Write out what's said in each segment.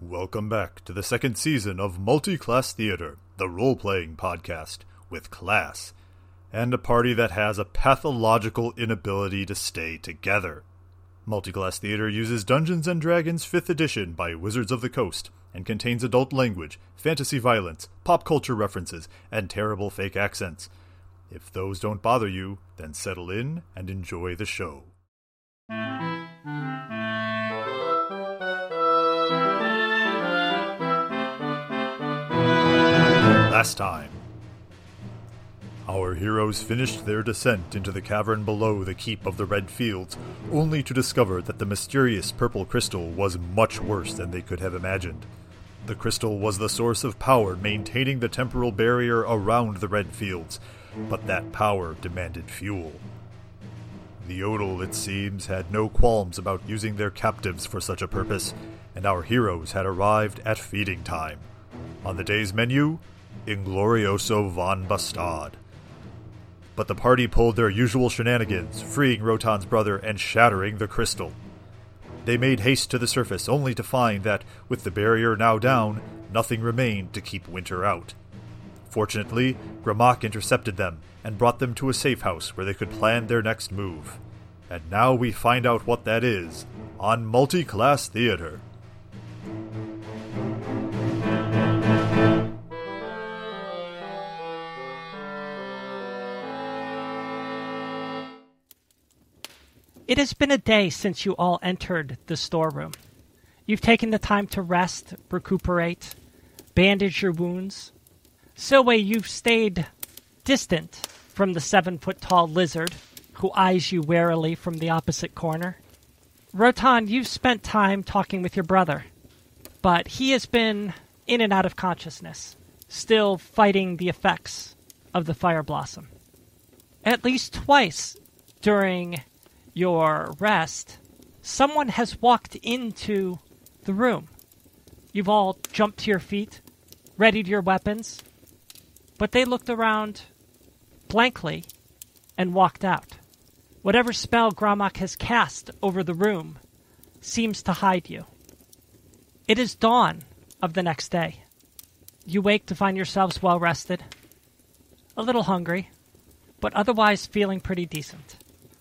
Welcome back to the second season of Multiclass Theater, the role playing podcast with class, and a party that has a pathological inability to stay together. Multiclass Theater uses Dungeons and Dragons 5th edition by Wizards of the Coast and contains adult language, fantasy violence, pop culture references, and terrible fake accents. If those don't bother you, then settle in and enjoy the show. Last time. Our heroes finished their descent into the cavern below the keep of the Red Fields, only to discover that the mysterious purple crystal was much worse than they could have imagined. The crystal was the source of power maintaining the temporal barrier around the Red Fields, but that power demanded fuel. The Odal, it seems, had no qualms about using their captives for such a purpose, and our heroes had arrived at feeding time. On the day's menu, Inglorioso von Bastard. But the party pulled their usual shenanigans, freeing Rotan's brother and shattering the crystal. They made haste to the surface, only to find that, with the barrier now down, nothing remained to keep winter out. Fortunately, Gramak intercepted them and brought them to a safe house where they could plan their next move. And now we find out what that is on Multi-Class Theater. It has been a day since you all entered the storeroom. You've taken the time to rest, recuperate, bandage your wounds. Silway, you've stayed distant from the seven foot tall lizard who eyes you warily from the opposite corner. Rotan, you've spent time talking with your brother, but he has been in and out of consciousness, still fighting the effects of the fire blossom. At least twice during your rest, someone has walked into the room. You've all jumped to your feet, readied your weapons, but they looked around blankly and walked out. Whatever spell Gramak has cast over the room seems to hide you. It is dawn of the next day. You wake to find yourselves well rested, a little hungry, but otherwise feeling pretty decent.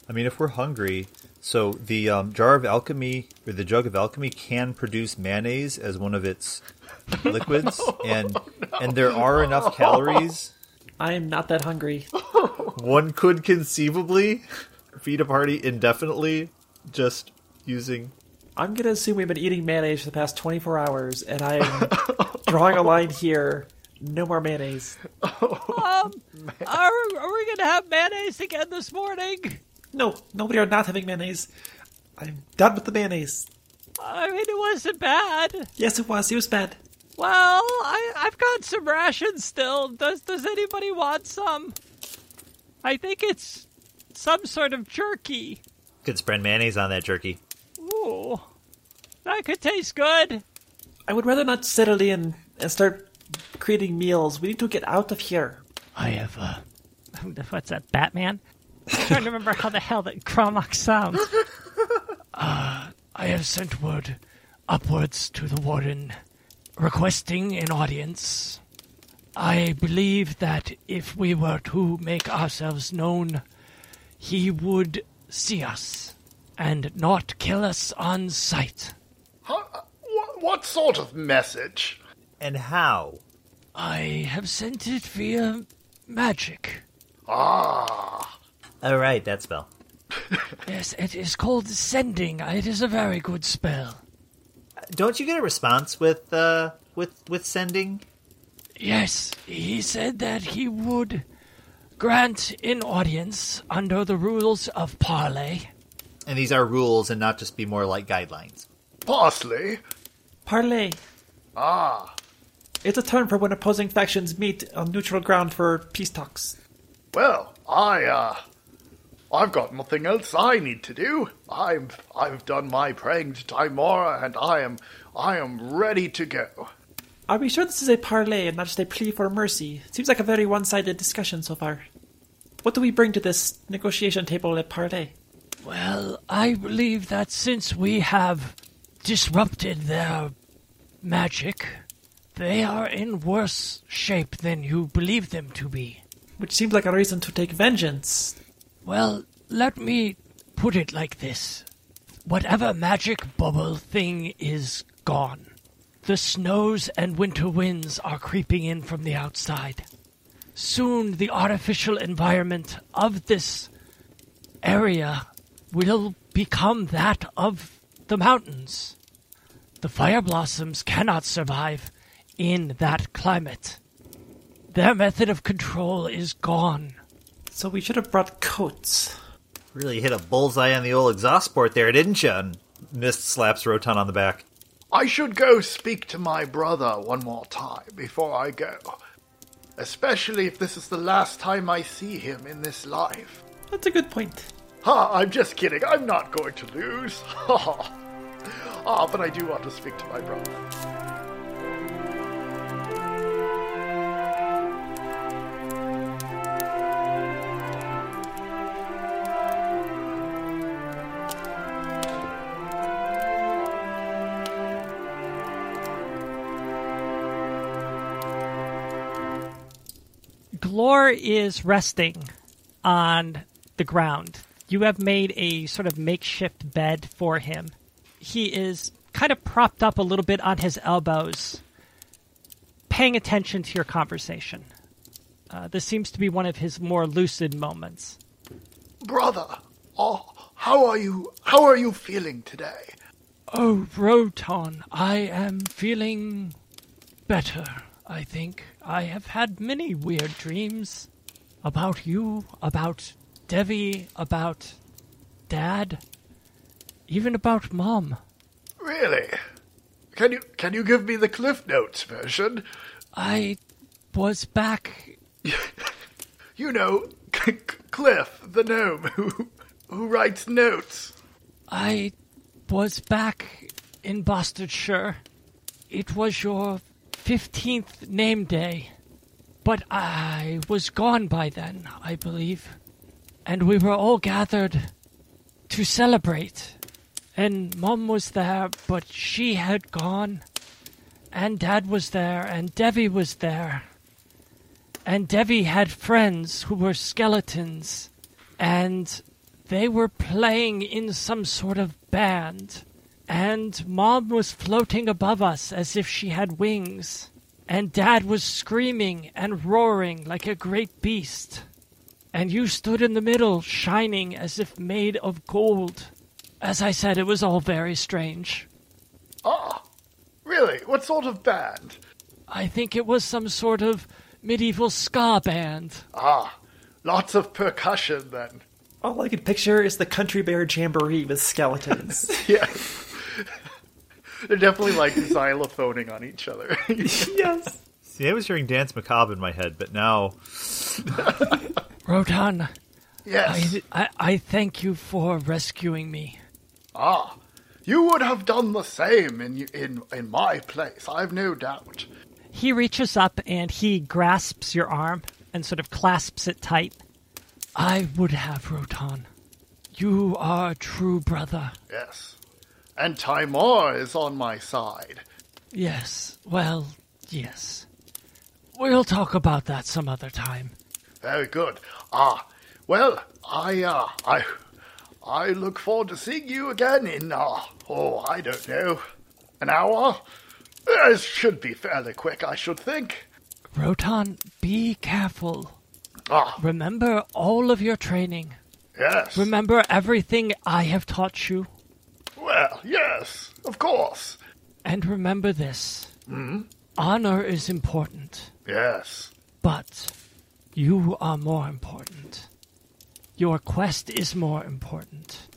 I mean, if we're hungry, so the um, jar of alchemy or the jug of alchemy can produce mayonnaise as one of its liquids, and and there are enough calories. I am not that hungry. One could conceivably feed a party indefinitely just using. I'm gonna assume we've been eating mayonnaise for the past 24 hours, and I am drawing a line here. No more mayonnaise. Um, are, are we going to have mayonnaise again this morning? No, no, we are not having mayonnaise. I'm done with the mayonnaise. I mean, it wasn't bad. Yes, it was. It was bad. Well, I, I've got some rations still. Does Does anybody want some? I think it's some sort of jerky. Could spread mayonnaise on that jerky. Ooh, that could taste good. I would rather not settle in and start creating meals. We need to get out of here. I have uh, what's that? Batman. I'm trying to remember how the hell that Cromock sounds. I have sent word upwards to the warden requesting an audience. I believe that if we were to make ourselves known, he would see us and not kill us on sight. Huh? What, what sort of message? And how? I have sent it via magic. Ah, All right, that spell. Yes, it is called sending. It is a very good spell. Don't you get a response with uh with with sending? Yes, he said that he would grant an audience under the rules of parley. And these are rules and not just be more like guidelines. parsley. Parley. Ah, It's a term for when opposing factions meet on neutral ground for peace talks. well, I uh, I've got nothing else I need to do. I'm I've done my praying to Tymora, and I am I am ready to go. Are we sure this is a parley and not just a plea for mercy? It seems like a very one-sided discussion so far. What do we bring to this negotiation table at parley? Well, I believe that since we have disrupted their magic, they are in worse shape than you believe them to be. Which seems like a reason to take vengeance. Well, let me put it like this. Whatever magic bubble thing is gone. The snows and winter winds are creeping in from the outside. Soon the artificial environment of this area will become that of the mountains. The fire blossoms cannot survive in that climate. Their method of control is gone. So we should have brought coats. Really hit a bullseye on the old exhaust port there, didn't you? And Mist slaps Rotan on the back. I should go speak to my brother one more time before I go. Especially if this is the last time I see him in this life. That's a good point. Ha, I'm just kidding. I'm not going to lose. Ha ha. Ah, but I do want to speak to my brother. Glor is resting on the ground. You have made a sort of makeshift bed for him. He is kind of propped up a little bit on his elbows, paying attention to your conversation. Uh, this seems to be one of his more lucid moments. Brother, oh, how are you? How are you feeling today? Oh, Rotan, I am feeling better, I think. I have had many weird dreams about you, about Devi, about Dad, even about Mom. Really? Can you can you give me the Cliff Notes version? I was back. You know, Cliff, the gnome who who writes notes. I was back in Bastardshire. It was your 15th name day. But I was gone by then, I believe. And we were all gathered to celebrate. And Mom was there, but she had gone. And Dad was there, and Devi was there. And Devi had friends who were skeletons. And they were playing in some sort of band. And Mom was floating above us as if she had wings. And Dad was screaming and roaring like a great beast. And you stood in the middle, shining as if made of gold. As I said, it was all very strange. Ah, really? What sort of band? I think it was some sort of medieval ska band. Ah, lots of percussion then. All I can picture is the Country Bear Jamboree with skeletons. Yeah. They're definitely like xylophoning on each other. yes. See, I was hearing Danse Macabre in my head, but now Rotan, yes. I, I, I thank you for rescuing me. Ah, you would have done the same in in in my place. I've no doubt. He reaches up and he grasps your arm and sort of clasps it tight. I would have, Rotan. You are a true brother. Yes. And Timor is on my side. Yes, well, yes. We'll talk about that some other time. Very good. Ah, well, I uh, I I look forward to seeing you again in uh, oh, I don't know, an hour. It should be fairly quick, I should think. Rotan, be careful. Ah, Remember all of your training. yes. Remember everything I have taught you. Well, yes, of course. And remember this hmm? honor is important, Yes. but you are more important. Your quest is more important.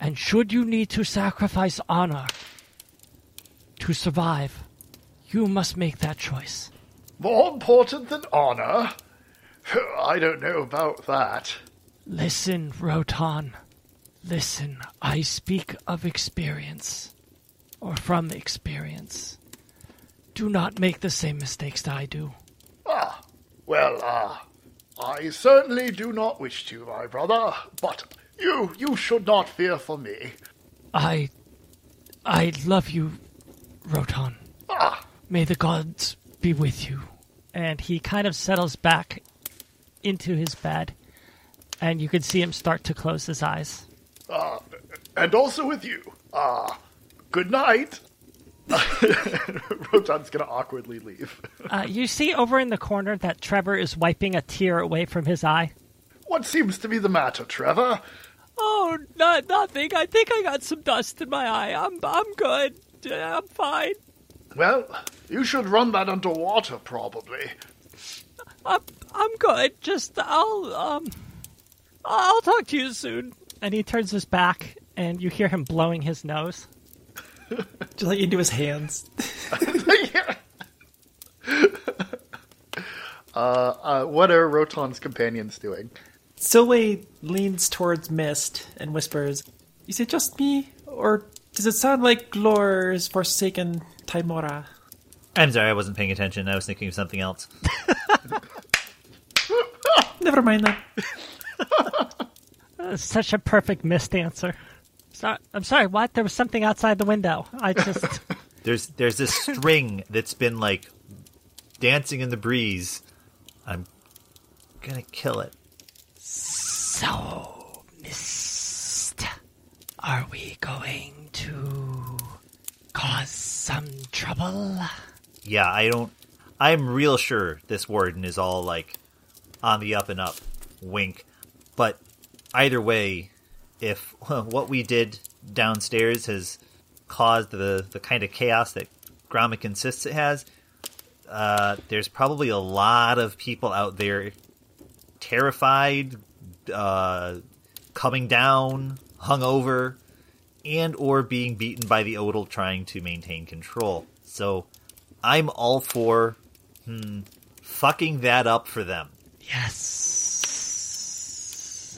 And should you need to sacrifice honor to survive, you must make that choice. More important than honor? I don't know about that. Listen, Rotan. Listen, I speak of experience, or from experience. Do not make the same mistakes that I do. Ah, well, ah, I certainly do not wish to, my brother, but you, you should not fear for me. I. I love you, Rotan. May the gods be with you. and he kind of settles back into his bed, and you can see him start to close his eyes. And also with you. Ah, good night. Rotan's gonna awkwardly leave. Uh, you see over in the corner that Trevor is wiping a tear away from his eye. What seems to be the matter, Trevor? Oh, not nothing. I think I got some dust in my eye. I'm I'm good. Uh, I'm fine. Well, you should run that underwater, probably. I'm I'm good. Just I'll um I'll talk to you soon. And he turns his back, and you hear him blowing his nose. Just like into his hands. uh, uh, what are Rotan's companions doing? Silway leans towards Mist and whispers, Is it just me? Or does it sound like Glor's forsaken Tymora? I'm sorry, I wasn't paying attention. I was thinking of something else. Never mind that. Such a perfect missed answer. So, I'm sorry, what? There was something outside the window. I just. There's there's this string that's been like dancing in the breeze. I'm gonna kill it. So, Mist, are we going to cause some trouble? Yeah, I don't. I'm real sure this warden is all like on the up and up. Wink. But either way, if what we did downstairs has caused the the kind of chaos that Gromit insists it has, uh, there's probably a lot of people out there terrified, uh, coming down, hungover, and or being beaten by the Odal trying to maintain control. So I'm all for hmm, fucking that up for them. Yes.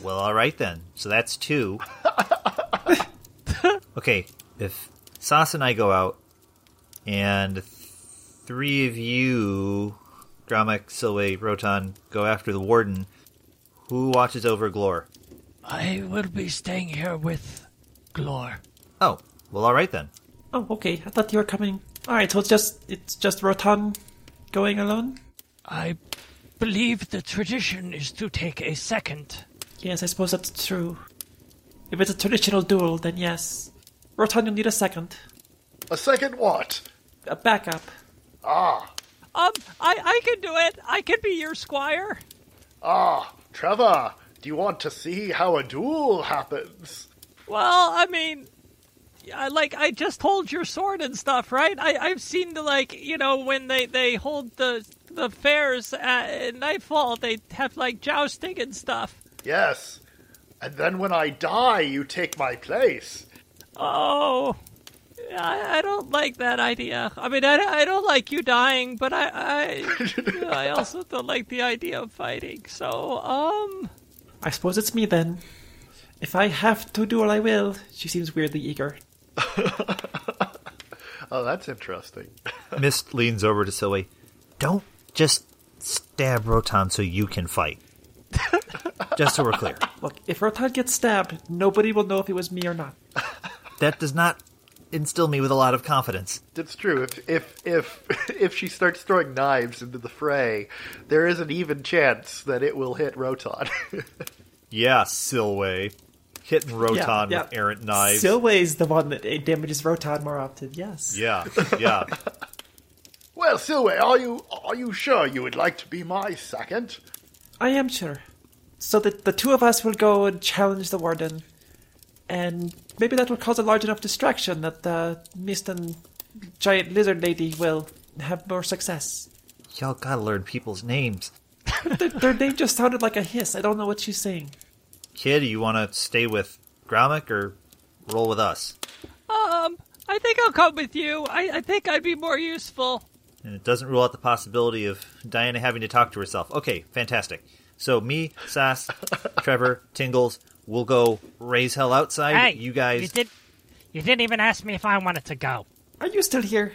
Well, all right then. So that's two. okay, if Sas and I go out, and three of you, Gramak, Silway, Rotan, go after the warden, who watches over Glor? I will be staying here with Glor. Oh, well, all right then. Oh, okay. I thought you were coming. Alright, so it's just it's just Rotan going alone? I believe the tradition is to take a second. Yes, I suppose that's true. If it's a traditional duel, then yes. Rotan, you'll need a second. A second what? A backup. Ah, Um, I, I can do it. I can be your squire. ah, Trevor, do you want to see how a duel happens? Well, I mean, I like I just hold your sword and stuff, right? I I've seen the like you know when they they hold the the fairs at nightfall, they have like jousting and stuff. Yes. And then when I die, you take my place. Oh, I, I don't like that idea. I mean, I, I don't like you dying, but I I I also don't like the idea of fighting. So um. I suppose it's me then. If I have to duel, I will. She seems weirdly eager. Oh, that's interesting. Mist leans over to Silly. Don't just stab Rotan so you can fight. Just so we're clear. Look, if Rotan gets stabbed, nobody will know if it was me or not. That does not instill me with a lot of confidence. It's true. If if if if she starts throwing knives into the fray, there is an even chance that it will hit Rotan. Yeah, Silway. Hitting Rotan with errant knives. Silway's the one that damages Rotan more often, yes. yeah, yeah. well, Silway, are you are you sure you would like to be my second? I am sure. So that the two of us will go and challenge the warden. And maybe that will cause a large enough distraction that the mist and giant lizard lady will have more success. Y'all gotta learn people's names. their, their name just sounded like a hiss. I don't know what she's saying. Kid, you want to stay with Gramak or roll with us? Um, I think I'll come with you. I, I think I'd be more useful. And it doesn't rule out the possibility of Diana having to talk to herself. Okay, fantastic. So me, Sass, Trevor, Tingles, we'll go raise hell outside. Hey, you guys, You, did, you didn't even ask me if I wanted to go. Are you still here?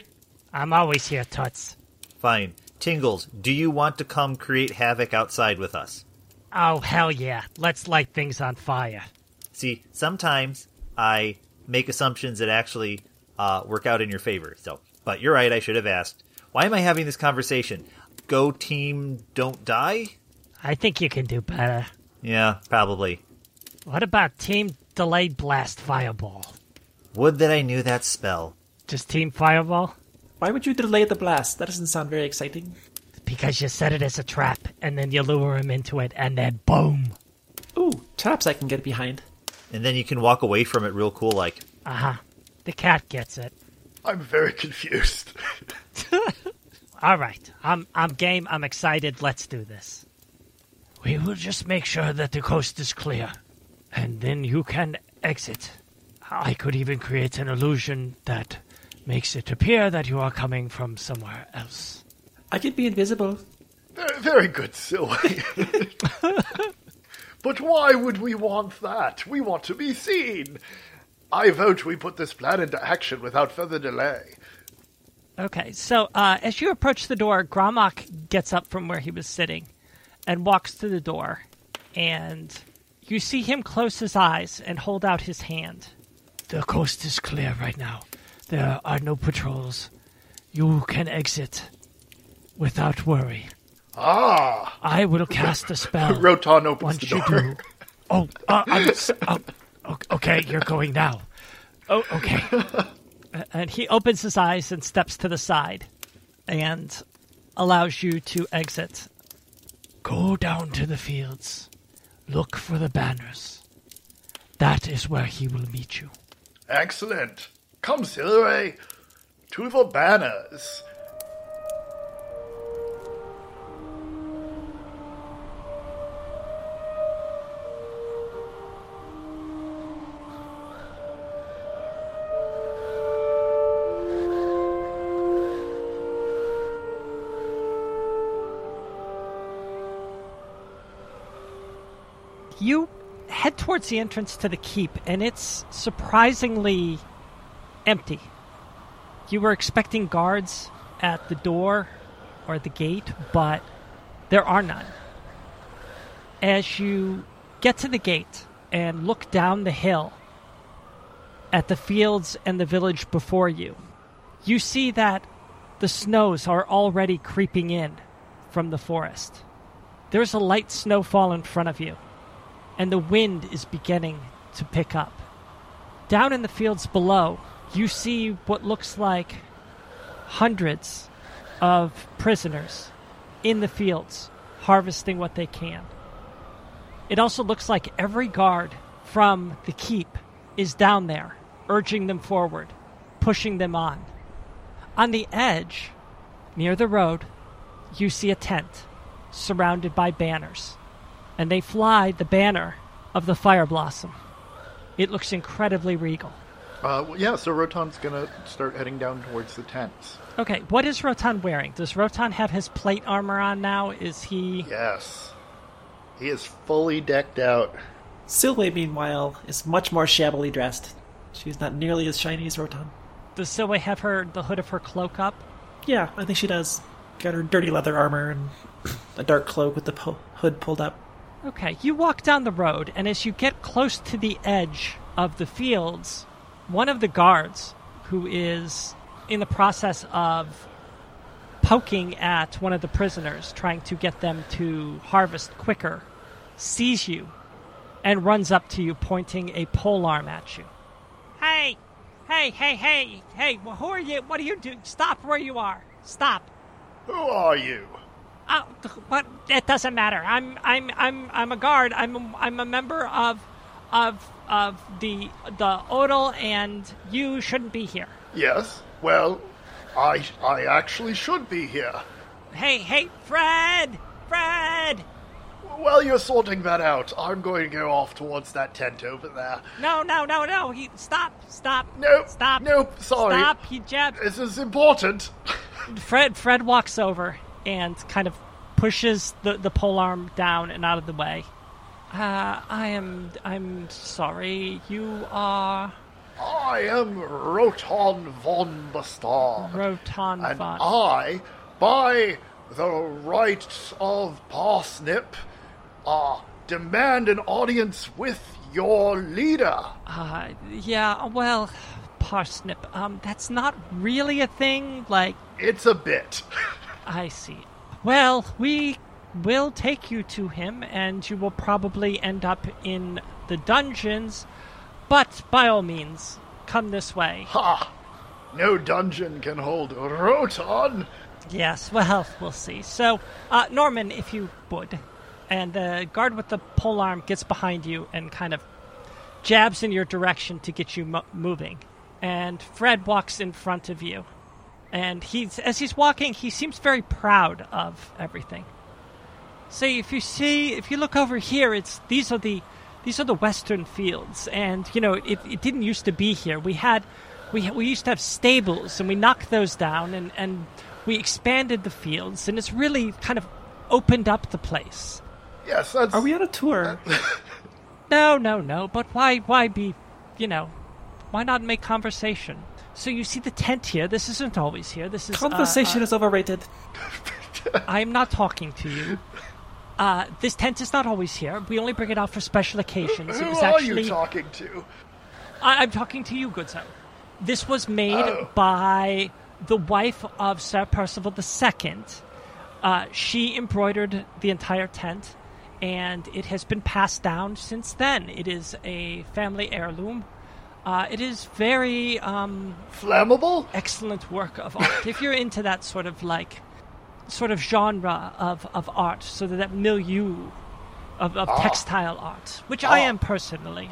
I'm always here, Toots. fine. Tingles, do you want to come create havoc outside with us? Oh, hell yeah. Let's light things on fire. See, sometimes I make assumptions that actually uh, work out in your favor. So, but you're right. I should have asked. Why am I having this conversation? Go team, don't die? I think you can do better. Yeah, probably. What about Team Delayed Blast Fireball? Would that I knew that spell. Just Team Fireball? Why would you delay the blast? That doesn't sound very exciting. Because you set it as a trap, and then you lure him into it, and then boom. Ooh, traps I can get behind. And then you can walk away from it real cool like. Uh huh. The cat gets it. I'm very confused. All right. I'm I'm game. I'm excited. Let's do this. We will just make sure that the coast is clear, and then you can exit. I could even create an illusion that makes it appear that you are coming from somewhere else. I could be invisible. Very- Very good, Silly. but why would we want that? We want to be seen. I vote we put this plan into action without further delay. Okay. So uh, as you approach the door, Gramak gets up from where he was sitting, and walks to the door, and you see him close his eyes and hold out his hand. The coast is clear right now. There are no patrols. You can exit without worry. Ah! I will cast a spell. Rotan opens Once the you door. do. Oh, uh, I'm, s- oh, okay, you're going now. Oh, okay. and he opens his eyes and steps to the side and allows you to exit. Go down to the fields. Look for the banners. That is where he will meet you. Excellent. Come, Silway. To the banners. You head towards the entrance to the keep, and it's surprisingly empty. You were expecting guards at the door or the gate, but there are none. As you get to the gate and look down the hill at the fields and the village before you, you see that the snows are already creeping in from the forest. There's a light snowfall in front of you and the wind is beginning to pick up. Down in the fields below, you see what looks like hundreds of prisoners in the fields harvesting what they can. It also looks like every guard from the keep is down there, urging them forward, pushing them on. On the edge, near the road, you see a tent surrounded by banners and they fly the banner of the Fire Blossom. It looks incredibly regal. Uh, well, yeah, so Rotan's gonna start heading down towards the tents. Okay, what is Rotan wearing? Does Rotan have his plate armor on now? Is he. Yes. He is fully decked out. Silway, meanwhile, is much more shabbily dressed. She's not nearly as shiny as Rotan. Does Silway have her the hood of her cloak up? Yeah, I think she does. Got her dirty leather armor and a dark cloak with the po- hood pulled up. Okay, you walk down the road, and as you get close to the edge of the fields, one of the guards, who is in the process of poking at one of the prisoners, trying to get them to harvest quicker, sees you and runs up to you, pointing a polearm at you. Hey, hey, hey, hey, hey! Well, who are you? What are you doing? Stop where you are! Stop! Who are you? Oh, but it doesn't matter. I'm I'm I'm I'm a guard. I'm a, I'm a member of of of the the Odal, and you shouldn't be here. Yes. Well, I I actually should be here. Hey, hey, Fred, Fred! While you're sorting that out, I'm going to go off towards that tent over there. No, no, no, no! He stop, stop, Nope, stop, nope, sorry. stop! He jabbed. This is important. Fred Fred walks over and kind of pushes the the pole arm down and out of the way. Uh, I am I'm sorry. You are I am Rotan von Bastard. Rotan And von. I, by the rights of Parsnip, uh, demand an audience with your leader. Uh, yeah, well, parsnip. Um, that's not really a thing. Like, It's a bit. I see. Well, we will take you to him, and you will probably end up in the dungeons. But by all means, come this way. Ha! No dungeon can hold Rotan. Yes, well, we'll see. So, uh, Norman, if you would, and the guard with the pole arm gets behind you and kind of jabs in your direction to get you mo- moving. And Fred walks in front of you, and he's as he's walking, he seems very proud of everything. So, if you see, if you look over here, it's these are the these are the western fields, and you know it, it didn't used to be here. We had we we used to have stables, and we knocked those down, and and we expanded the fields, and it's really kind of opened up the place. Yes, that's. Are we on a tour? No, no, no. But why, why be, you know, why not make conversation? So you see the tent here. This isn't always here. This is uh, Conversation is overrated. Uh, I'm not talking to you. Uh, this tent is not always here. We only bring it out for special occasions. It Who was are actually. you talking to? I, I'm talking to you, good sir. This was made Oh. by the wife of Sir Percival II. Uh, she embroidered the entire tent, and it has been passed down since then. It is a family heirloom. Uh, it is very um, Flammable? excellent work of art. if you're into that sort of like, sort of genre of, of art, so that, that milieu of, of textile art, which I am personally.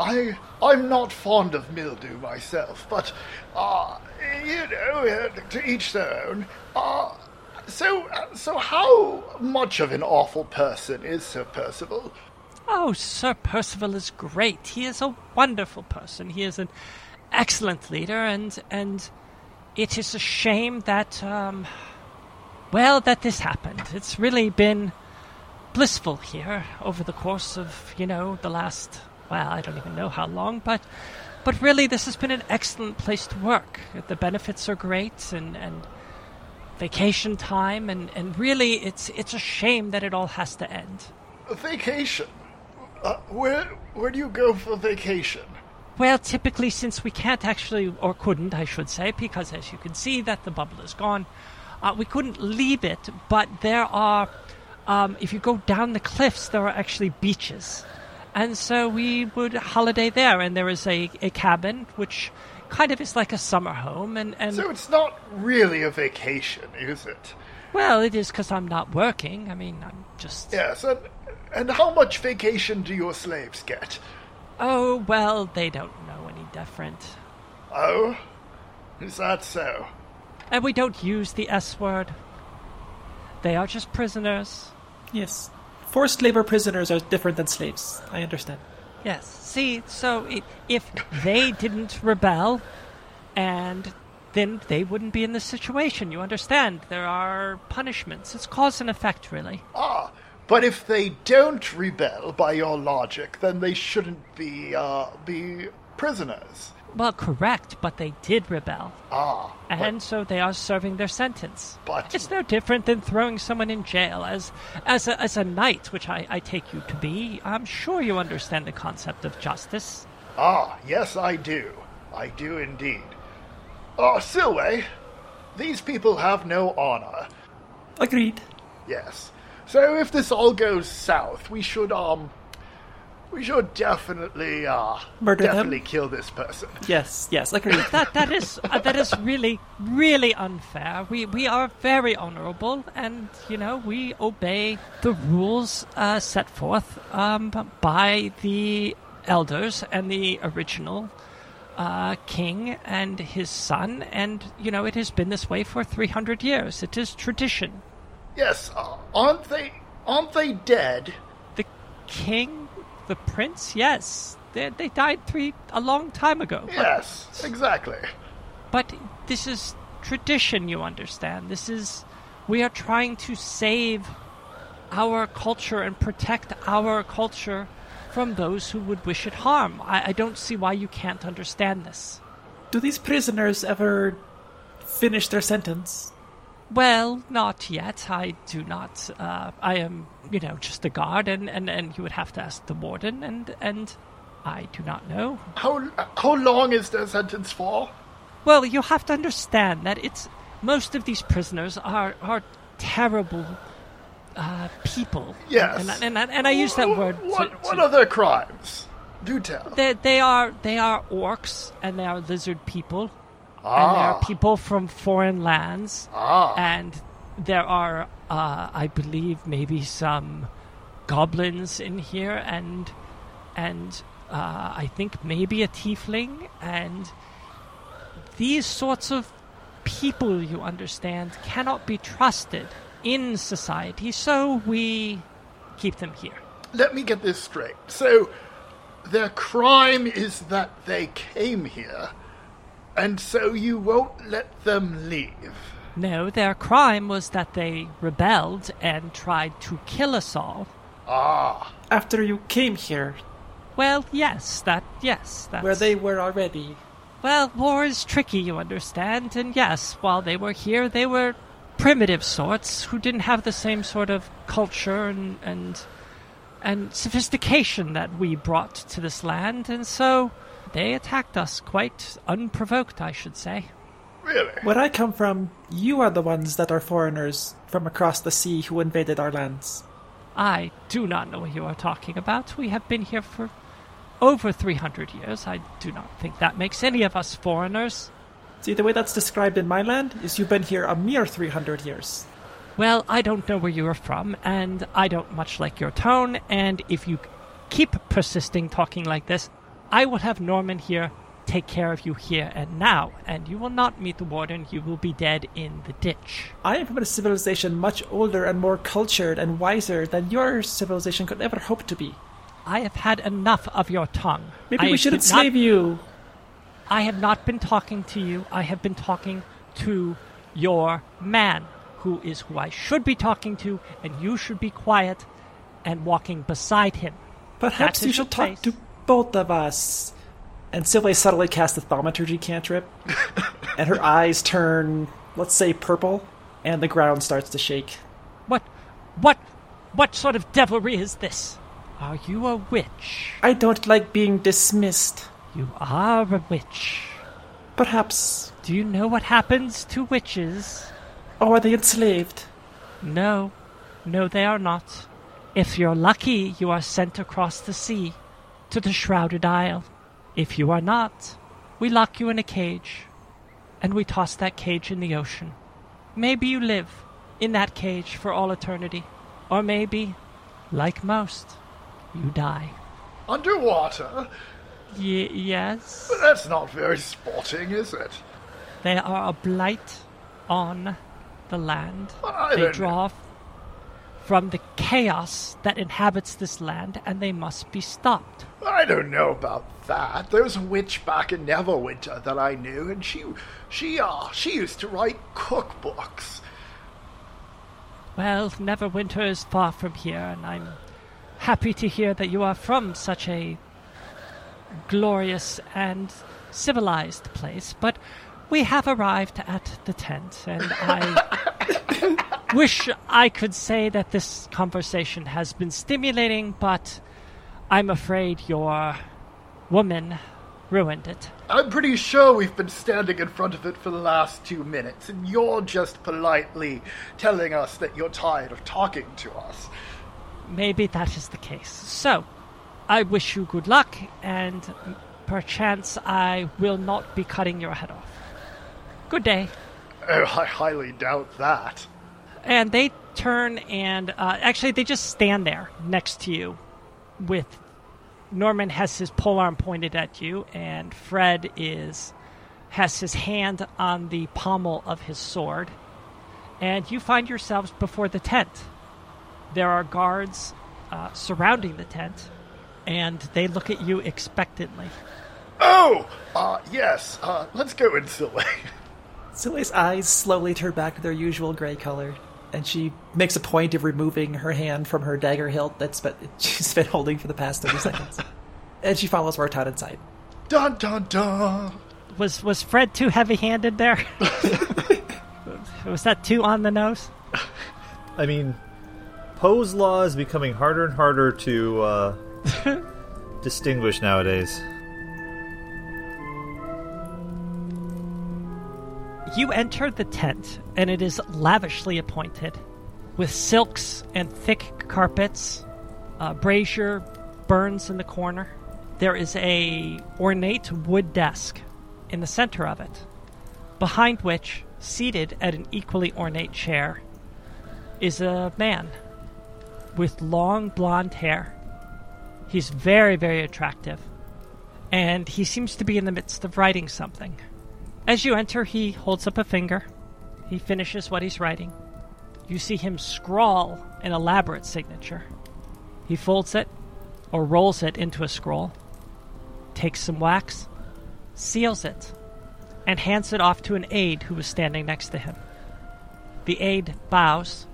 I I'm not fond of mildew myself, but uh, you know, to each their own. Uh, so so how much of an awful person is Sir Percival? Oh, Sir Percival is great. He is a wonderful person. He is an excellent leader, and and it is a shame that um, well that this happened. It's really been blissful here over the course of you know the last well I don't even know how long, but but really this has been an excellent place to work. The benefits are great, and and vacation time, and and really it's it's a shame that it all has to end. Vacation. Uh, where where do you go for vacation? Well, typically, since we can't actually, or couldn't, I should say, because as you can see, that the bubble is gone, uh, we couldn't leave it. But there are, um, if you go down the cliffs, there are actually beaches, and so we would holiday there. And there is a, a cabin which kind of is like a summer home, and and So it's not really a vacation, is it? well, it is because I'm not working. I mean, I'm just Yes, and and how much vacation do your slaves get? oh well, they don't know any different, Oh, is that so? and we don't use the S word. They are just prisoners. Yes. Forced labor prisoners are different than slaves. I understand. Yes. See, so it, if they didn't rebel, and then they wouldn't be in this situation. You understand? There are punishments. It's cause and effect, really. Ah, but if they don't rebel by your logic, then they shouldn't be uh be prisoners. Well, correct, but they did rebel, Ah, and so they are serving their sentence. But- it's no different than throwing someone in jail. As as a, as a knight, which I, I take you to be, I'm sure you understand the concept of justice. ah, yes, I do. I do indeed. Ah, Silway, these people have no honor. Agreed. Yes. So if this all goes south, we should um we should definitely uh Murder them? definitely kill this person. Yes, yes, agreed. that that is uh, that is really really unfair. We we are very honorable, and you know we obey the rules uh, set forth um, by the elders and the original uh, king and his son. And you know it has been this way for three hundred years. It is tradition. Yes, uh, aren't they aren't they dead? The king, the prince, yes, they they died three a long time ago. but- Yes, exactly. But this is tradition, you understand. This is. We are trying to save our culture and protect our culture from those who would wish it harm. I, I don't see why you can't understand this. Do these prisoners ever finish their sentence? Well, not yet. I do not. Uh, I am, you know, just a guard, and, and, and you would have to ask the warden, and, and I do not know. How how long is their sentence for? Well, you have to understand that it's most of these prisoners are are terrible uh, people. Yes. and, and, and, and I use that word. to- What to- are their crimes? Do tell. They, they are they are orcs and they are lizard people and there are Ah, people from foreign lands. Ah. and there are uh, I believe maybe some goblins in here and and uh, I think maybe a tiefling. And these sorts of people you understand cannot be trusted in society. So we keep them here. Let me get this straight. So, their crime is that they came here, and so you won't let them leave. No, their crime was that they rebelled and tried to kill us all. Ah, After you came here, Well, yes, that yes, that's where they were already. Well, war is tricky, you understand, and yes, while they were here, they were primitive sorts who didn't have the same sort of culture and and and sophistication that we brought to this land, and so they attacked us quite unprovoked, I should say. really? Where I come from, you are the ones that are foreigners from across the sea who invaded our lands. I do not know what you are talking about. We have been here for over 300 years. I do not think that makes any of us foreigners. See, the way that's described in my land is you've been here a mere 300 years. Well, I don't know where you are from, and I don't much like your tone, and if you keep persisting talking like this, I will have Norman here take care of you here and now, and you will not meet the warden, you will be dead in the ditch. I am from a civilization much older and more cultured and wiser than your civilization could ever hope to be. I have had enough of your tongue. Maybe I we should not- enslave you. I have not been talking to you. I have been talking to your man, who is who I should be talking to, and you should be quiet and walking beside him. Perhaps you should talk place. to both of us. And Sylvie subtly casts a thaumaturgy cantrip, and her eyes turn, let's say, purple, and the ground starts to shake. What, what, what sort of devilry is this? Are you a witch? I don't like being dismissed. You are a witch. Perhaps. Do you know what happens to witches? Oh, are they enslaved? No, no, they are not. If you're lucky, you are sent across the sea to the Shrouded Isle. If you are not, we lock you in a cage and we toss that cage in the ocean. Maybe you live in that cage for all eternity, or maybe, like most, you die. Underwater? Y- yes, But that's not very sporting, is it? they are a blight on the land. I They draw from the chaos that inhabits this land, and they must be stopped. I don't know about that. There was a witch back in Neverwinter that I knew, and she, she, uh, she used to write cookbooks. Well, Neverwinter is far from here, and I'm happy to hear that you are from such a glorious and civilized place. But we have arrived at the tent, and I wish I could say that this conversation has been stimulating, but I'm afraid your woman ruined it. I'm pretty sure we've been standing in front of it for the last two minutes, and you're just politely telling us that you're tired of talking to us. Maybe that is the case. So, I wish you good luck, and perchance I will not be cutting your head off. Good day. Oh, I highly doubt that. And they turn and uh, actually they just stand there next to you, with Norman has his polearm pointed at you, and Fred is has his hand on the pommel of his sword, and you find yourselves before the tent. There are guards uh, surrounding the tent, and they look at you expectantly. Oh, uh, yes, uh, let's go in, Silly. Silly's eyes slowly turn back to their usual gray color, and she makes a point of removing her hand from her dagger hilt that's been, she's been holding for the past 30 seconds. And she follows Vartan inside. dun dun dun. Was was Fred too heavy-handed there? was that too on the nose? I mean, Poe's law is becoming harder and harder to uh, distinguished nowadays. You enter the tent, and it is lavishly appointed, with silks and thick carpets. A brazier burns in the corner. There is a ornate wood desk in the center of it, behind which, seated at an equally ornate chair, is a man with long blonde hair. He's very, very attractive, and he seems to be in the midst of writing something. As you enter, he holds up a finger. He finishes what he's writing. You see him scrawl an elaborate signature. He folds it, or rolls it into a scroll, takes some wax, seals it, and hands it off to an aide who was standing next to him. The aide bows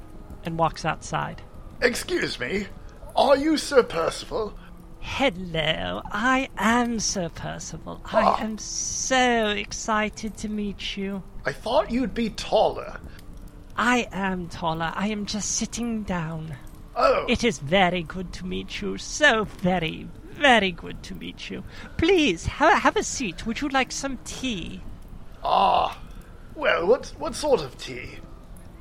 and walks outside. Excuse me, are you Sir Percival? Hello, I am Sir Percival. Ah. I am so excited to meet you. I thought you'd be taller. I am taller. I am just sitting down. Oh, It is very good to meet you. So very, very good to meet you. Please, ha- have a seat. Would you like some tea? ah. Well, what what sort of tea?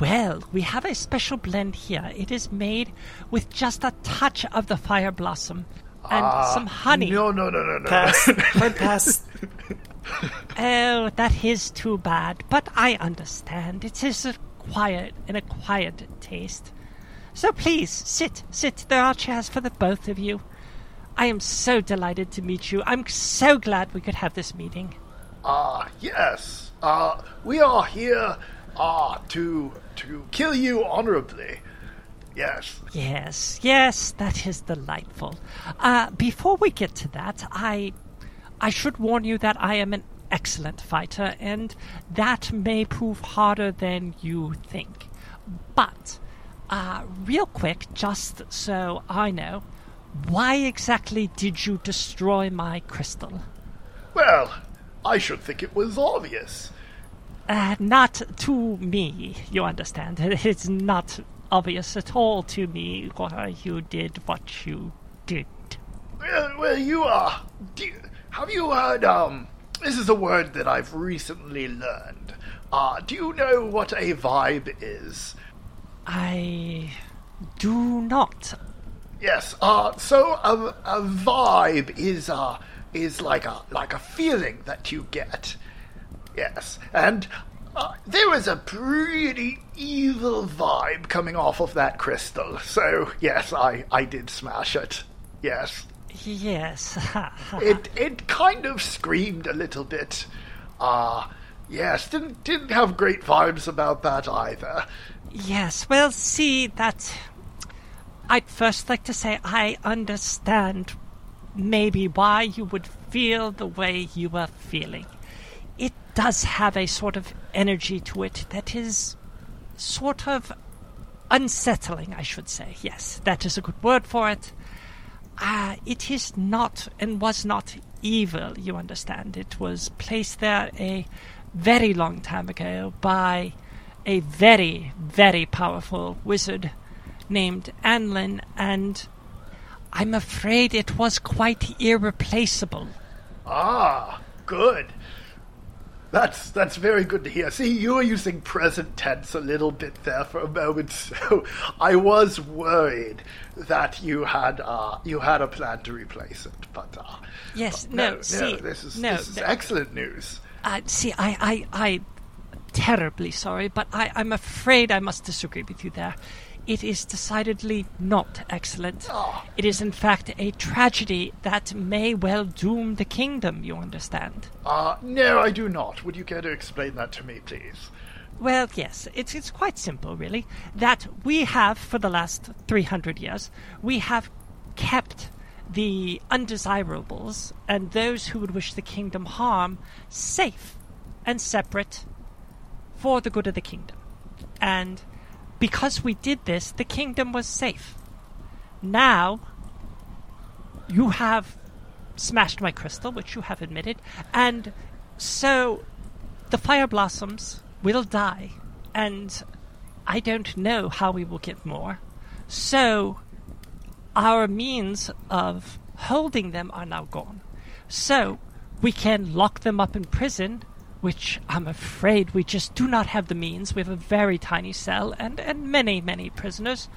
Well, we have a special blend here. It is made with just a touch of the fire blossom and some honey. No, no, no, no, no. Pass. Hard pass. Oh, that is too bad. But I understand. It is a quiet and a quiet taste. So please, sit, sit. There are chairs for the both of you. I am so delighted to meet you. I'm so glad we could have this meeting. Ah, yes. Uh, we are here, ah, to to kill you honorably. Yes. Yes, yes, that is delightful. Uh, before we get to that, I, I should warn you that I am an excellent fighter, and that may prove harder than you think. But, uh, real quick, just so I know, why exactly did you destroy my crystal? Well, I should think it was obvious. Uh, not to me, you understand. It's not obvious at all to me why you did what you did. Well, well you are. Do you, have you heard? Um, this is a word that I've recently learned. Uh, do you know what a vibe is? I do not. Yes. Uh, so a, a vibe is uh is like a like a feeling that you get. Yes, and uh, there was a pretty evil vibe coming off of that crystal. So yes, I I did smash it. Yes. Yes. it it kind of screamed a little bit. Ah, yes, didn't didn't have great vibes about that either. yes. Well, see, that. I'd first like to say I understand maybe why you would feel the way you were feeling. It does have a sort of energy to it that is sort of unsettling, I should say. Yes, that is a good word for it. Ah, it is not and was not evil, you understand. It was placed there a very long time ago by a very, very powerful wizard named Anlin, and I'm afraid it was quite irreplaceable. Ah, good. That's that's very good to hear. See, you were using present tense a little bit there for a moment, so I was worried that you had uh, you had a plan to replace it. But uh, Yes, no, no, see, this is no, this is no. excellent news. Uh, see, I, I, I, terribly sorry, but I, I'm afraid I must disagree with you there. It is decidedly not excellent. Ah. It is, in fact, a tragedy that may well doom the kingdom, you understand. Uh, no, I do not. Would you care to explain that to me, please? Well, yes, it's, it's quite simple, really. That we have, for the last 300 years, we have kept the undesirables and those who would wish the kingdom harm safe and separate for the good of the kingdom. And because we did this, the kingdom was safe. Now, you have smashed my crystal, which you have admitted, and so the fire blossoms will die, and I don't know how we will get more. So, our means of holding them are now gone. So we can lock them up in prison, which I'm afraid we just do not have the means. We have a very tiny cell and, and many, many prisoners.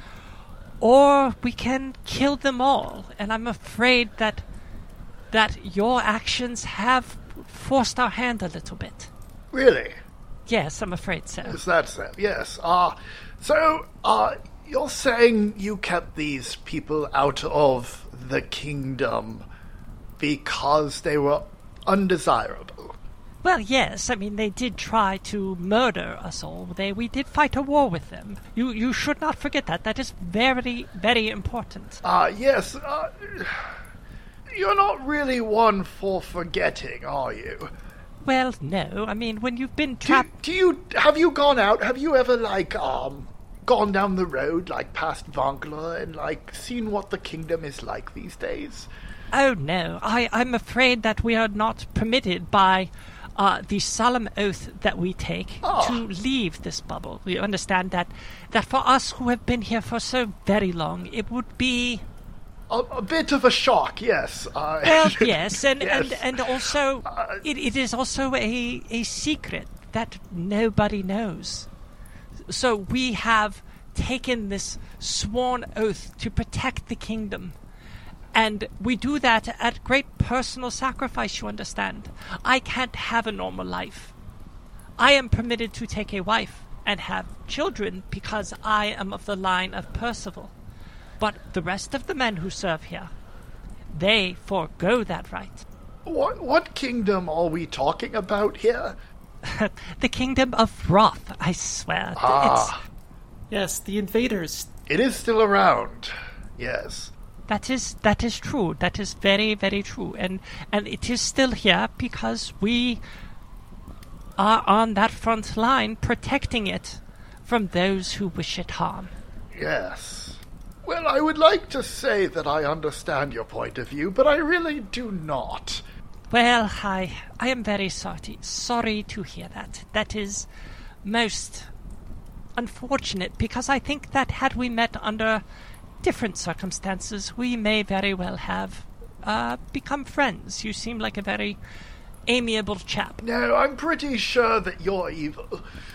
Or we can kill them all, and I'm afraid that that your actions have forced our hand a little bit. Really? Yes, I'm afraid so. Is that so? Yes. Uh, so, uh, you're saying you kept these people out of the kingdom because they were undesirable? Well, yes. I mean, they did try to murder us all. They we did fight a war with them. You you should not forget that. That is very very important. Ah, yes. Uh, you're not really one for forgetting, are you? Well, no. I mean, when you've been Do, trapped, do you have you gone out? Have you ever like um gone down the road like past Vankla and like seen what the kingdom is like these days? oh no, I I'm afraid that we are not permitted by. Uh, the solemn oath that we take Oh. to leave this bubble. We understand that that for us who have been here for so very long, it would be A, a bit of a shock, yes. Uh, Well, yes, and Yes. and and also Uh, it, it is also a a secret that nobody knows. So we have taken this sworn oath to protect the kingdom. And we do that at great personal sacrifice, you understand. I can't have a normal life. I am permitted to take a wife and have children because I am of the line of Percival. But the rest of the men who serve here, they forego that right. what what kingdom are we talking about here? the kingdom of Roth, I swear. Ah. Yes, the invaders. It is still around. Yes. That is that is true. That is very very true, and and it is still here because we are on that front line protecting it from those who wish it harm. Yes. Well, I would like to say that I understand your point of view, but I really do not. Well, I I am very sorry sorry to hear that. That is most unfortunate because I think that had we met under different circumstances, we may very well have uh, become friends. You seem like a very amiable chap. No, I'm pretty sure that you're evil.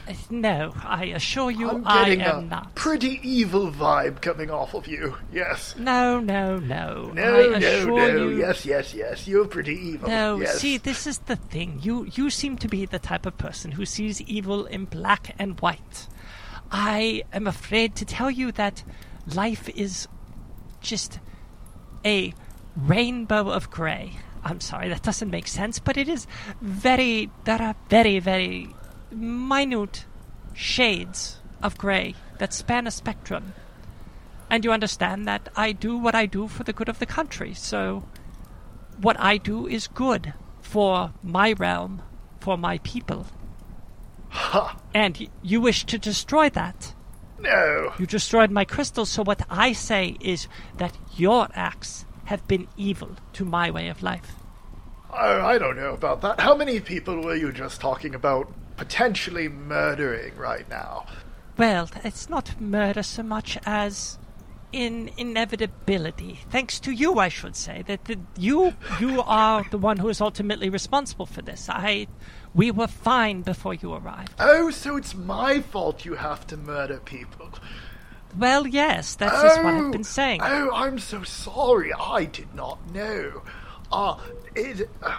Uh, No, I assure you, I'm I am a not. pretty evil vibe coming off of you. Yes. no, no, no. No, I no, assure no. you. Yes, yes, yes. You're pretty evil. No, yes. see, this is the thing. You you seem to be the type of person who sees evil in black and white. I am afraid to tell you that life is just a rainbow of gray. I'm sorry, that doesn't make sense, but it is very there are very, very minute shades of gray that span a spectrum. And you understand that I do what I do for the good of the country, so what I do is good for my realm, for my people. Ha! And y- you wish to destroy that. No. You destroyed my crystal, so what I say is that your acts have been evil to my way of life. Oh, I don't know about that. How many people were you just talking about potentially murdering right now? Well, it's not murder so much as in inevitability. Thanks to you, I should say that the, you you are the one who is ultimately responsible for this. I we were fine before you arrived. Oh, so it's my fault you have to murder people. Well, yes, that's just what I've been saying. Oh, I'm so sorry. I did not know. Uh, it, uh,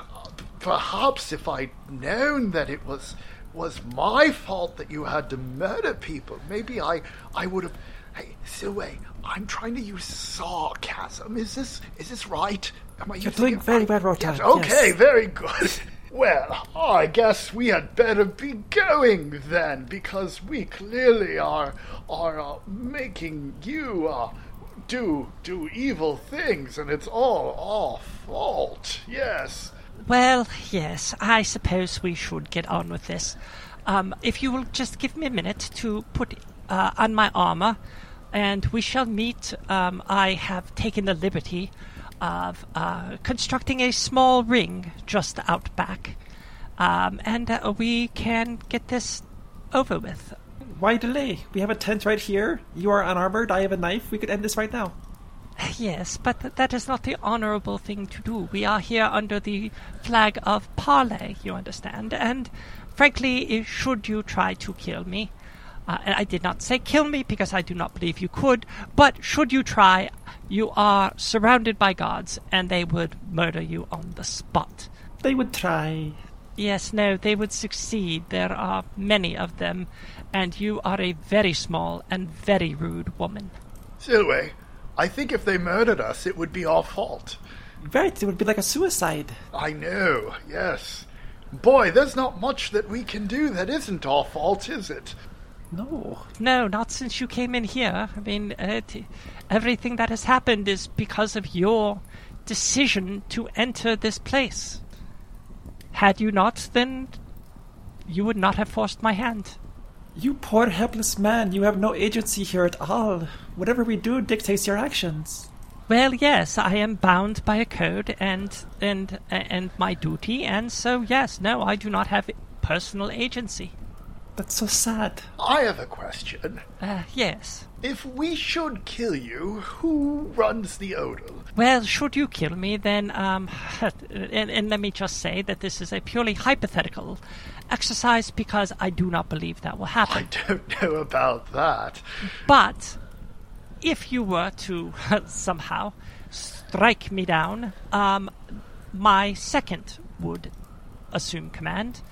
perhaps if I'd known that it was was my fault that you had to murder people, maybe I I would have. Hey, Silway, I'm trying to use sarcasm. Is this is this right? Am I You're using doing it very right? well, Rotan, Yes, okay, yes. very good. Well, I guess we had better be going then, because we clearly are are uh, making you uh, do do evil things, and it's all our fault. Yes. Well, yes, I suppose we should get on with this. Um, if you will just give me a minute to put uh, on my armor, and we shall meet. Um, I have taken the liberty of uh, constructing a small ring just out back, um, and uh, we can get this over with. Why delay? We have a tent right here. You are unarmored. I have a knife. We could end this right now. Yes, but th- that is not the honorable thing to do. We are here under the flag of parley, you understand, and frankly, should you try to kill me, uh, and I did not say kill me because I do not believe you could, but should you try, you are surrounded by gods, and they would murder you on the spot. They would try. Yes, no, they would succeed. There are many of them, and you are a very small and very rude woman. Silway, I think if they murdered us, it would be our fault. Right, it would be like a suicide. I know, yes. Boy, there's not much that we can do that isn't our fault, is it? No. No, not since you came in here. I mean, uh, t- everything that has happened is because of your decision to enter this place. Had you not, then you would not have forced my hand. You poor helpless man, you have no agency here at all. Whatever we do dictates your actions. Well, yes, I am bound by a code and and and my duty, and so yes, no, I do not have personal agency. That's so sad. I have a question. Uh, yes. If we should kill you, who runs the Odal? Well, should you kill me, then, um, and, and let me just say that this is a purely hypothetical exercise because I do not believe that will happen. I don't know about that. But if you were to somehow strike me down, um, my second would assume command,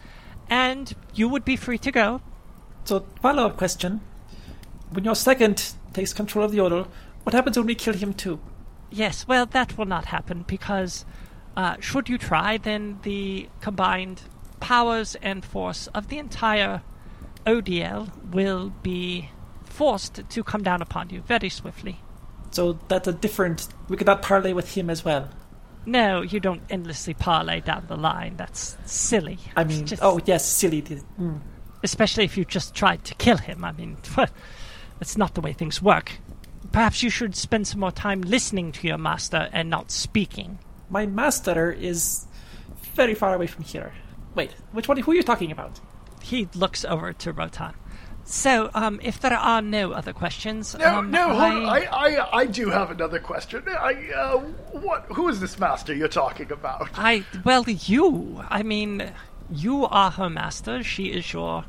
and you would be free to go. So, follow up question. When your second takes control of the Yodel, what happens when we kill him too? Yes, well, that will not happen because uh, should you try, then the combined powers and force of the entire ODL will be forced to come down upon you very swiftly. So that's a different. We could not parlay with him as well. No, you don't endlessly parlay down the line. That's silly. I mean, just- oh yes, silly. Mm. especially if you just tried to kill him. I mean, that's not the way things work. Perhaps you should spend some more time listening to your master and not speaking. My master is very far away from here. Wait, which one? Who are you talking about? He looks over to Rotan. So, um, if there are no other questions, No, um, no, hold on. I, I, I, I do have another question. I, uh, what? Who is this master you're talking about? I, well, you. I mean, you are her master. She is your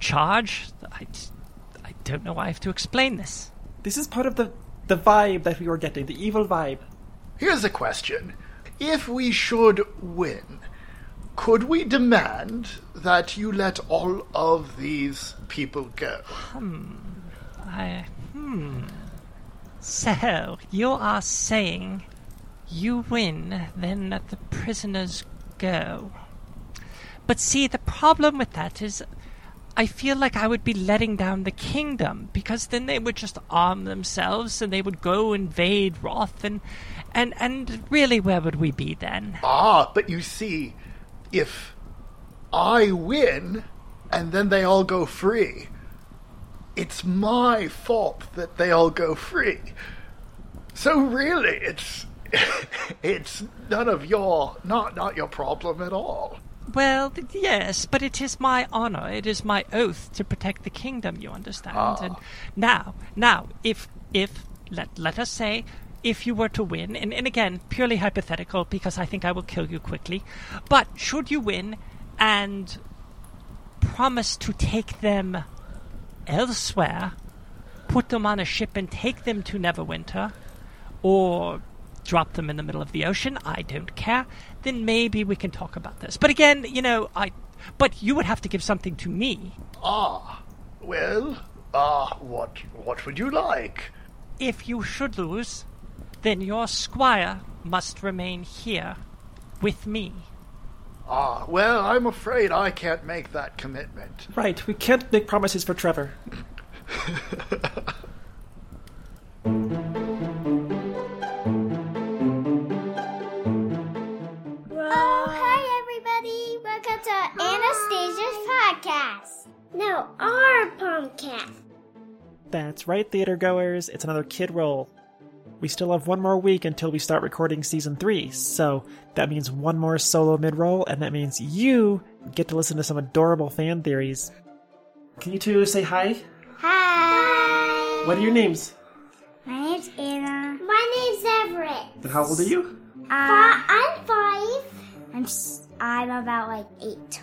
charge. I, I don't know why I have to explain this. This is part of the the vibe that we were getting, the evil vibe. Here's a question: If we should win, could we demand that you let all of these people go? Hmm. I, hmm. So, you are saying you win, then let the prisoners go. But see, the problem with that is I feel like I would be letting down the kingdom because then they would just arm themselves and they would go invade Roth and and and really where would we be then? Ah, but you see, if I win and then they all go free, it's my fault that they all go free. So really, it's it's none of your not not your problem at all. Well, th- yes, but it is my honor, it is my oath to protect the kingdom, you understand? Ah. And now, now, if, if, let, let us say, if you were to win, and, and again, purely hypothetical, because I think I will kill you quickly, but should you win and promise to take them elsewhere, put them on a ship and take them to Neverwinter, or drop them in the middle of the ocean, I don't care, then maybe we can talk about this. But again, you know, I but you would have to give something to me. Ah, well, ah, what what would you like? If you should lose, then your squire must remain here with me. Ah, well, I'm afraid I can't make that commitment. Right, we can't make promises for Trevor. No, our podcast. That's right, theater goers. It's another kid roll. We still have one more week until we start recording season three, so that means one more solo mid roll, and that means you get to listen to some adorable fan theories. Can you two say hi? Hi. What are your names? My name's Anna. My name's Everett. And how old are you? Uh, I'm five. I'm I'm about like eight.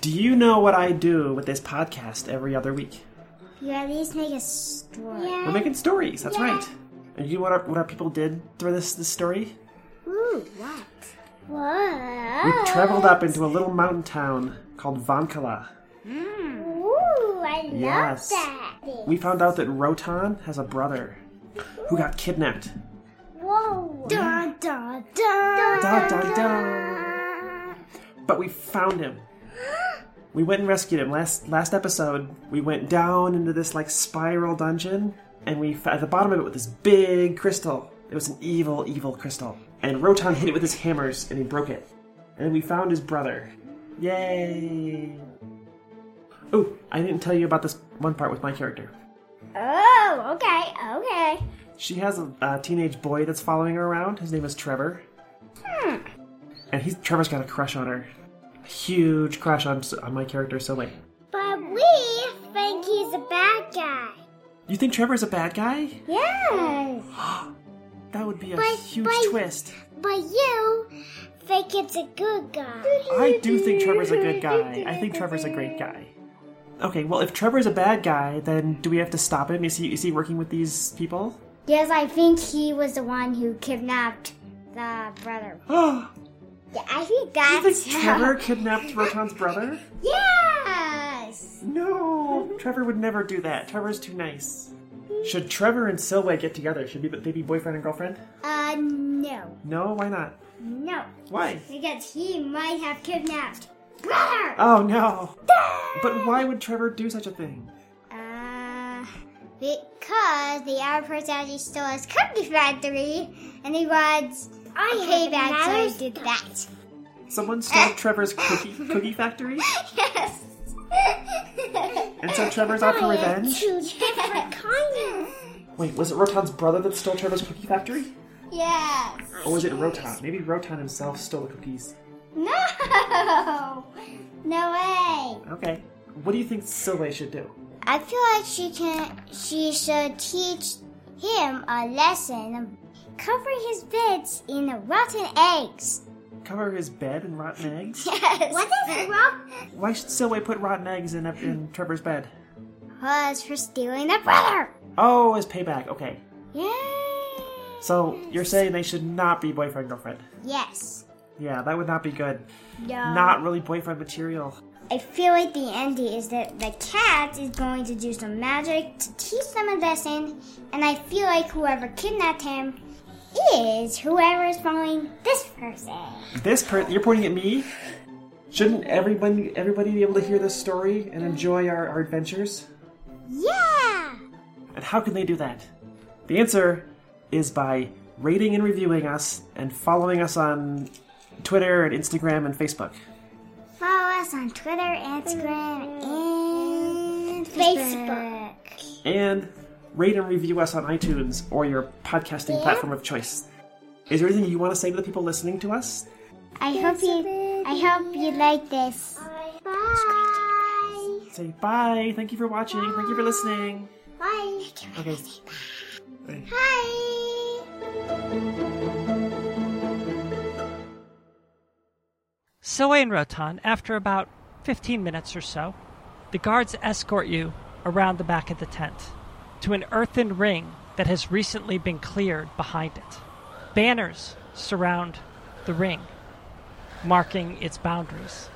Do you know what I do with this podcast every other week? You at least make a story. We're making stories. That's right. And you know what our, what our people did through this this story? Ooh, what? What? We traveled up into a little mountain town called Vankala. Hmm. Ooh, I love Yes. that. We found out that Rotan has a brother who got kidnapped. Whoa. Dun, dun, dun. Dun, dun, dun. But we found him. We went and rescued him. Last last episode, we went down into this like spiral dungeon, and we at the bottom of it with this big crystal. It was an evil, evil crystal. And Rotan hit it with his hammers, and he broke it. And we found his brother. Yay! Oh, I didn't tell you about this one part with my character. Oh, okay, okay. She has a, a teenage boy that's following her around. His name is Trevor. Hmm. And he's Trevor's got a crush on her. Huge crush on on my character. So wait, But we think he's a bad guy. you think Trevor's a bad guy? Yes. That would be a But- huge but- twist. But you think it's a good guy. I do think Trevor's a good guy. I think Trevor's a great guy. Okay, well, if Trevor's a bad guy, then do we have to stop him? Is he is he working with these people? Yes, I think he was the one who kidnapped the brother. Yeah, I think you that's think Trevor kidnapped Rotan's brother? Yes. No, Trevor would never do that. Trevor's too nice. Should Trevor and Silway get together? Should be- they be boyfriend and girlfriend? Uh, no, No, why not? no, Why? because he might have kidnapped brother. Oh no! But why would Trevor do such a thing? Uh, because the person actually stole his cookie factory, and he wants a payback, so he did that. Someone stole Trevor's cookie cookie factory, Yes. and so Trevor's out for revenge. Two different kinds. Wait, was it Rotan's brother that stole Trevor's cookie factory, Yes. or was it Rotan? Maybe Rotan himself stole the cookies. No. No way. Okay. What do you think Silway should do? I feel like she can. She should teach him a lesson of covering his beds in rotten eggs. Cover his bed in rotten eggs? Yes. What is wrong? Why should Silway put rotten eggs in in Trevor's bed? Was for stealing the brother. Oh, as payback. Okay. Yay. So you're saying they should not be boyfriend girlfriend? Yes. Yeah, that would not be good. No. Not really boyfriend material. I feel like the ending is that the cat is going to do some magic to teach them a lesson, and I feel like whoever kidnapped him is whoever is following this person. This person, you're pointing at me. Shouldn't everybody everybody be able to hear this story and enjoy our, our adventures? Yeah! And how can they do that? The answer is by rating and reviewing us and following us on Twitter and Instagram and Facebook. Follow us on Twitter, Instagram, and mm, Facebook. And rate and review us on iTunes or your podcasting platform of choice. Is there anything you want to say to the people listening to us? I hope you. I hope you like this. Bye. Say bye. Thank you for watching. Thank you for listening. Bye. Okay. Hi. Soe and Rotan, after about 15 minutes or so, the guards escort you around the back of the tent to an earthen ring that has recently been cleared behind it. Banners surround the ring, marking its boundaries.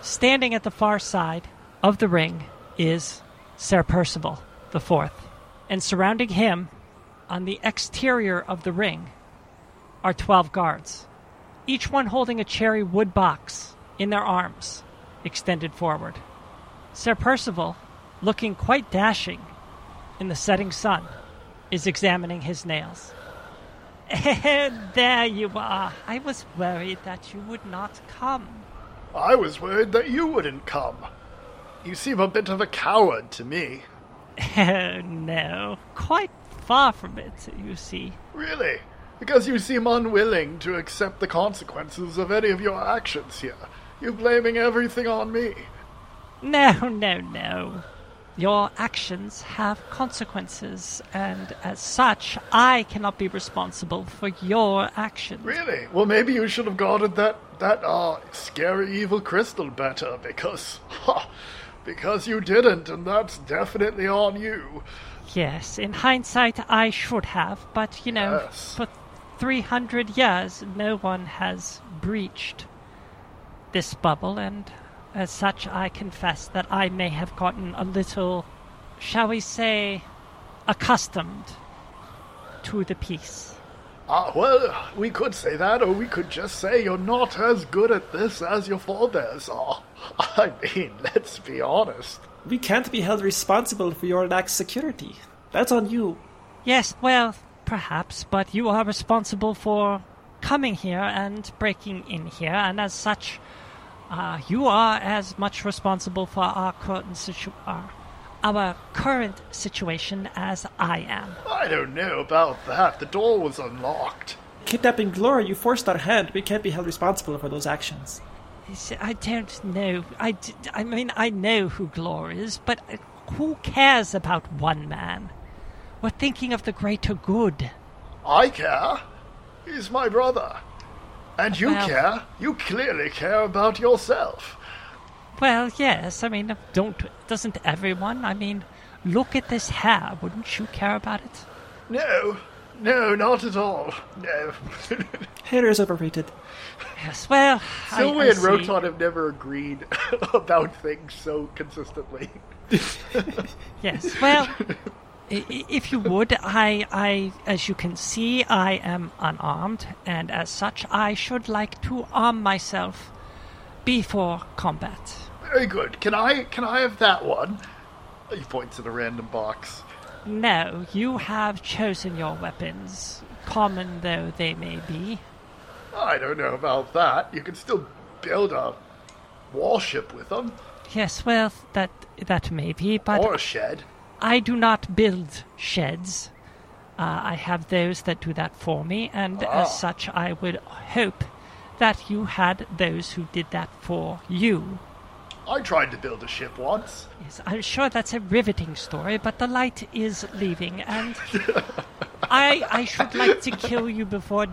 Standing at the far side of the ring is Sir Percival the Fourth, and surrounding him, on the exterior of the ring, are twelve guards each one holding a cherry wood box in their arms, extended forward. Sir Percival, looking quite dashing in the setting sun, is examining his nails. And there you are. I was worried that you would not come. I was worried that you wouldn't come. You seem a bit of a coward to me. Oh, no, quite far from it, you see. Really? Because you seem unwilling to accept the consequences of any of your actions here. You're blaming everything on me. No, no, no. Your actions have consequences, and as such, I cannot be responsible for your actions. Really? Well, maybe you should have guarded that that uh scary evil crystal better because ha, because you didn't, and that's definitely on you. Yes, in hindsight, I should have, but you know, Yes. for 300 years, no one has breached this bubble, and as such, I confess that I may have gotten a little, shall we say, accustomed to the peace. Ah, well, we could say that, or we could just say you're not as good at this as your forebears are. I mean, let's be honest. We can't be held responsible for your lax security. That's on you. Yes, well, perhaps, but you are responsible for coming here and breaking in here, and as such, uh, you are as much responsible for our current situ- our, our current situation as I am. I don't know about that. The door was unlocked. Kidnapping Gloria, you forced our hand. We can't be held responsible for those actions. I don't know. I, d- I mean, I know who Glor is, but uh, who cares about one man? We're thinking of the greater good. I care. He's my brother. And you Well- care. You clearly care about yourself. Well, yes. I mean, don't doesn't everyone? I mean, look at this hair. Wouldn't you care about it? No, no, not at all. No. Hair is overrated. Yes. Well, I- Silway I and see. Rotan have never agreed about things so consistently. Yes. Well, i- i- if you would, I, I, as you can see, I am unarmed, and as such, I should like to arm myself before combat. Very good. Can I can I have that one? He points at a random box. No, you have chosen your weapons, common though they may be. I don't know about that. You can still build a warship with them, Yes, well, that that may be, but or a shed. I do not build sheds. Uh, I have those that do that for me, and Ah. as such, I would hope that you had those who did that for you. I tried to build a ship once. Yes, I'm sure that's a riveting story, but the light is leaving, and I I should like to kill you before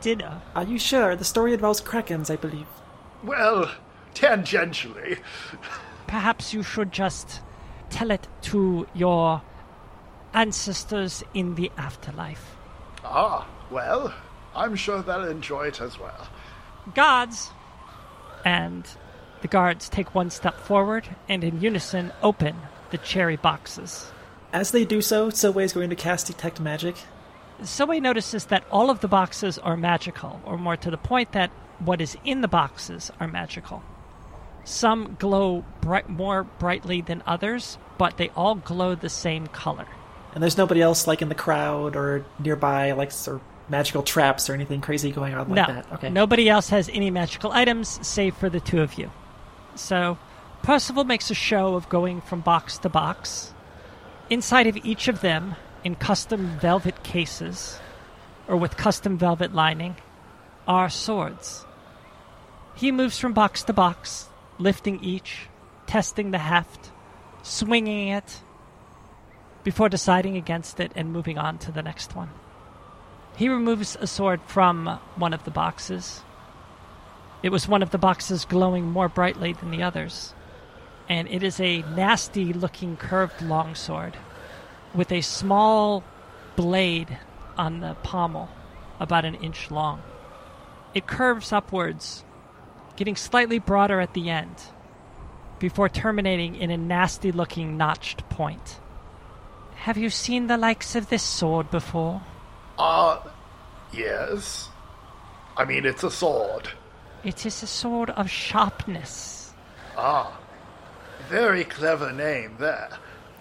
dinner. Are you sure? The story involves krakens, I believe. Well, tangentially. Perhaps you should just tell it to your ancestors in the afterlife. Ah, well, I'm sure they'll enjoy it as well. Guards! And the guards take one step forward and in unison open the cherry boxes. As they do so, Silway is going to cast Detect Magic. Soe notices that all of the boxes are magical, or more to the point, that what is in the boxes are magical. Some glow bright, more brightly than others, but they all glow the same color. And there's nobody else like in the crowd or nearby, like or magical traps or anything crazy going on like no, that. Okay. nobody else has any magical items save for the two of you. So, Percival makes a show of going from box to box. Inside of each of them, in custom velvet cases, or with custom velvet lining, are swords. He moves from box to box, lifting each, testing the heft, swinging it, before deciding against it and moving on to the next one. He removes a sword from one of the boxes. It was one of the boxes glowing more brightly than the others. And it is a nasty looking curved longsword with a small blade on the pommel, about an inch long. It curves upwards, getting slightly broader at the end, before terminating in a nasty looking notched point. Have you seen the likes of this sword before? Uh, yes. I mean, it's a sword. It is a sword of sharpness. Ah, very clever name there.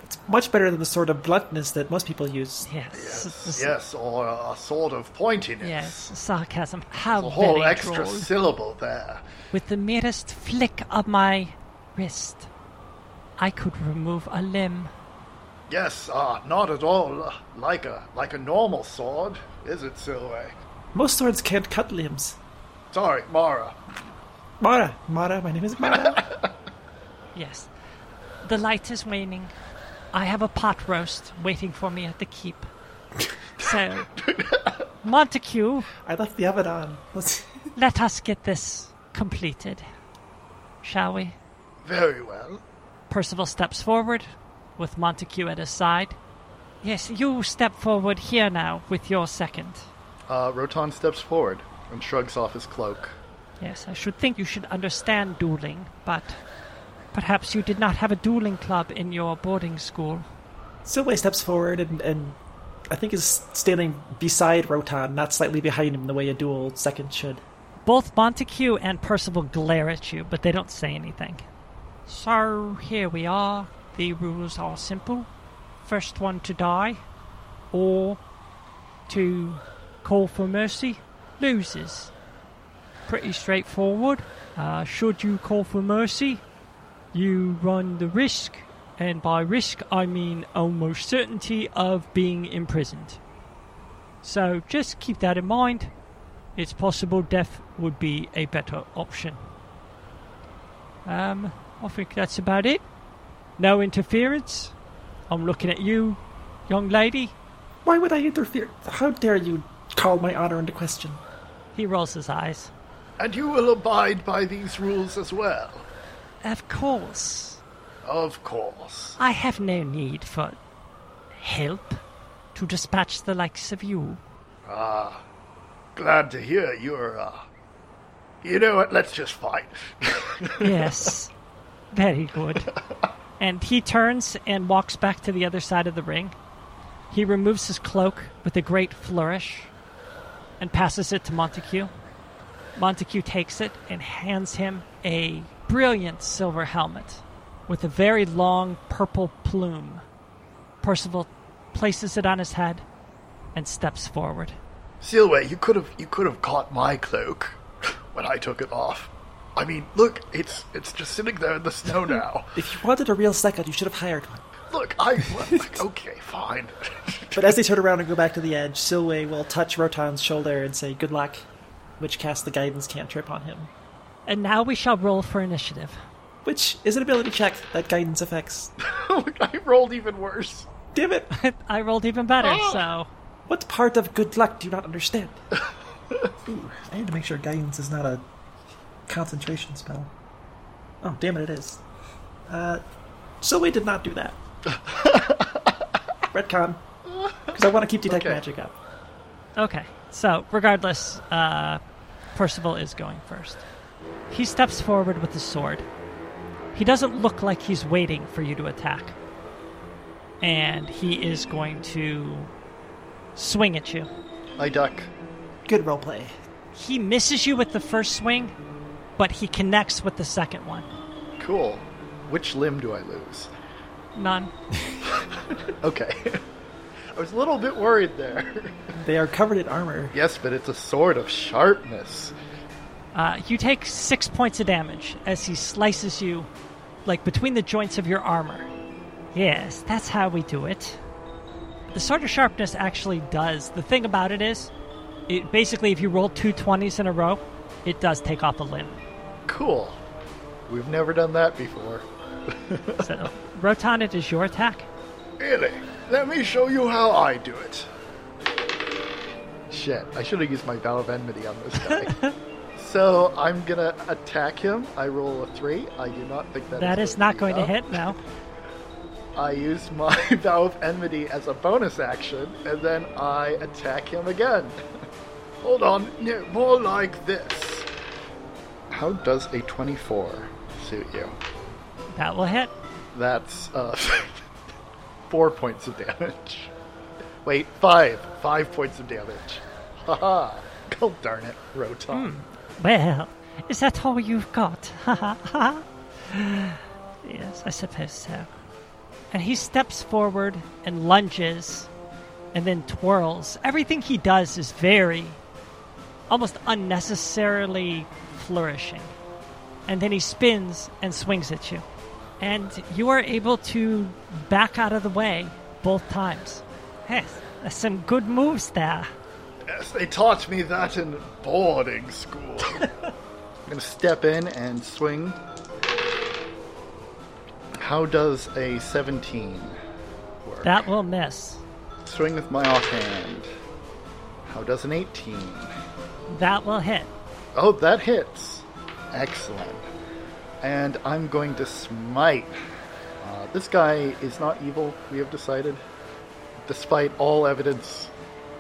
It's much better than the sort of bluntness that most people use. Yes. s- Yes, or a sword of pointiness. Yes, sarcasm. How A whole very extra droll. syllable there. With the merest flick of my wrist, I could remove a limb. Yes, uh, not at all uh, like a like a normal sword, is it, Silway? Most swords can't cut limbs. Sorry, Mara. Mara, Mara, my name is Mara. Yes. The light is waning. I have a pot roast waiting for me at the keep. So, Montague, I left the oven on. Let's... let us get this completed. Shall we? Very well. Percival steps forward, with Montague at his side. Yes, you step forward here now with your second. Uh, Rotan steps forward and shrugs off his cloak. Yes, I should think you should understand dueling, but perhaps you did not have a dueling club in your boarding school. Silway steps forward and, and I think is standing beside Rotan, not slightly behind him the way a dual second should. Both Montague and Percival glare at you, but they don't say anything. So here we are. The rules are simple. First one to die, or to call for mercy, loses. Pretty straightforward. Uh, should you call for mercy, you run the risk, and by risk I mean almost certainty of being imprisoned. So just keep that in mind. It's possible death would be a better option. Um, I think that's about it. No interference. I'm looking at you, young lady. Why would I interfere? How dare you call my honor into question? He rolls his eyes. And you will abide by these rules as well. Of course. Of course. I have no need for help to dispatch the likes of you. Ah, glad to hear you're, uh. You know what? Let's just fight. Yes. Very good. And he turns and walks back to the other side of the ring. He removes his cloak with a great flourish and passes it to Montague. Montague takes it and hands him a brilliant silver helmet with a very long purple plume. Percival places it on his head and steps forward. Silway, you could have you could have caught my cloak when I took it off. I mean, look, it's it's just sitting there in the snow now. If you wanted a real second, you should have hired one. Look, I well, okay, fine. But as they turn around and go back to the edge, Silway will touch Rotan's shoulder and say, Good luck, which casts the guidance cantrip on him. And now we shall roll for initiative. Which is an ability check that guidance affects. Look, I rolled even worse. Damn it! I rolled even better, ah! so What part of good luck do you not understand? Ooh, I need to make sure guidance is not a concentration spell. Oh, damn it, it is. Uh, Silway did not do that. Retcon. Because I want to keep detect Okay. magic up. Okay, so regardless, uh, Percival is going first. He steps forward with his sword. He doesn't look like he's waiting for you to attack. And he is going to swing at you. I duck. Good roleplay. He misses you with the first swing, but he connects with the second one. Cool. Which limb do I lose? None. Okay. I was a little bit worried there. They are covered in armor. yes, but it's a sword of sharpness. Uh, you take six points of damage as he slices you, like between the joints of your armor. Yes, that's how we do it. The sword of sharpness actually does. The thing about it is, it basically, if you roll two 20s in a row, it does take off a limb. Cool. We've never done that before. So, Rotan, it is your attack. Really? Let me show you how I do it. Shit, I should have used my Vow of Enmity on this guy. so I'm gonna attack him. I roll a three. I do not think that That is not going to hit now. I use my Vow of Enmity as a bonus action, and then I attack him again. Hold on, no, more like this. How does a 24 suit you? That will hit. That's uh, four points of damage. Wait, five. Five points of damage. Haha. God darn it, Rotan. Well, is that all you've got? Ha ha ha. Yes, I suppose so. And he steps forward and lunges and then twirls. Everything he does is very, almost unnecessarily flourishing. And then he spins and swings at you. And you are able to back out of the way both times. Yes, some good moves there. Yes, they taught me that in boarding school. I'm gonna step in and swing. How does a 17 work? That will miss. Swing with my offhand. How does an 18? That will hit. Oh, that hits. Excellent. And I'm going to smite. Uh, this guy is not evil, we have decided. Despite all evidence.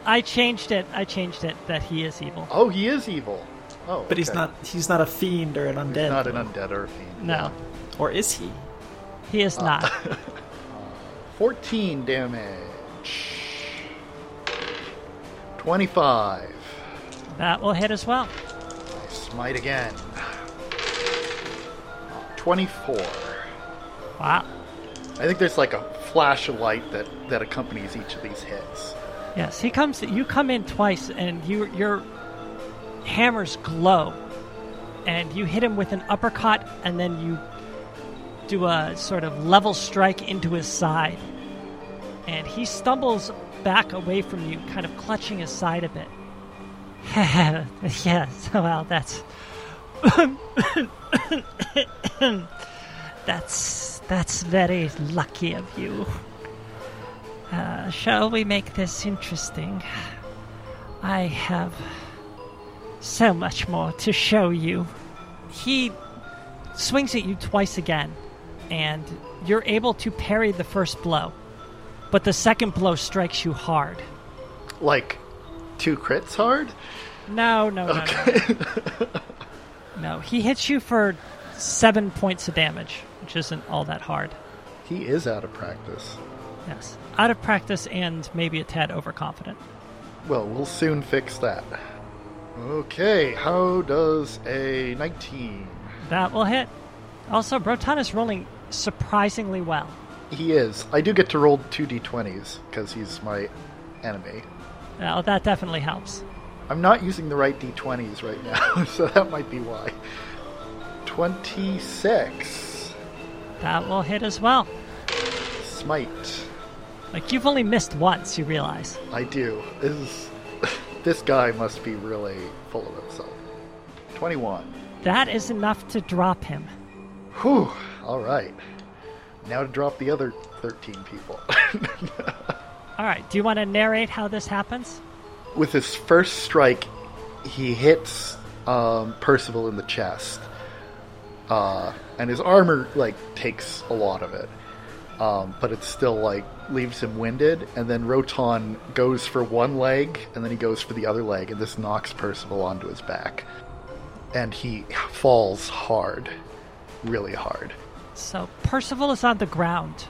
I changed it. I changed it that he is evil. Oh, he is evil. Oh, But he's not he's not a fiend or an undead. He's not an undead or a fiend. No, Or is he? he is not. 14 damage. 25. that will hit as well. Smite again. 24. Wow. I think there's like a flash of light that, that accompanies each of these hits. Yes, he comes. You come in twice, and you your hammers glow, and you hit him with an uppercut, and then you do a sort of level strike into his side, and he stumbles back away from you, kind of clutching his side a bit. yes, well, that's that's that's very lucky of you. Uh, shall we make this interesting? I have so much more to show you. He swings at you twice again, and you're able to parry the first blow, but the second blow strikes you hard. Like, two crits hard? No, no, no, no. No, he hits you for seven points of damage, which isn't all that hard. He is out of practice. Yes. Out of practice and maybe a tad overconfident. Well, we'll soon fix that. Okay, how does a 19? That will hit. Also, Brotan is rolling surprisingly well. He is. I do get to roll two d20s because he's my enemy. Well, that definitely helps. I'm not using the right d20s right now, so that might be why. 26. That will hit as well. Smite. Like, you've only missed once, you realize. I do. This is, this guy must be really full of himself. 21. That is enough to drop him. Whew. All right. Now to drop the other 13 people. All right, do you want to narrate how this happens? With his first strike, he hits um, Percival in the chest, uh, and his armor like takes a lot of it, um, but it still like leaves him winded. And then Rotan goes for one leg, and then he goes for the other leg, and this knocks Percival onto his back, and he falls hard, really hard. So, Percival is on the ground,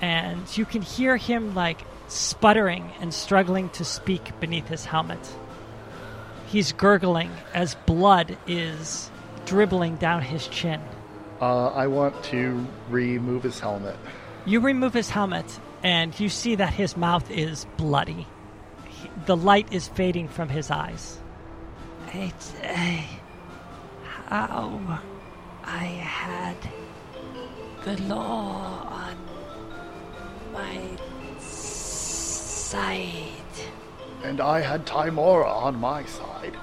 and you can hear him, like, sputtering and struggling to speak beneath his helmet. He's gurgling as blood is dribbling down his chin. Uh, I want to remove his helmet. You remove his helmet, and you see that his mouth is bloody. He- the light is fading from his eyes. It's uh, how I had the law on my side. And I had Tymora on my side.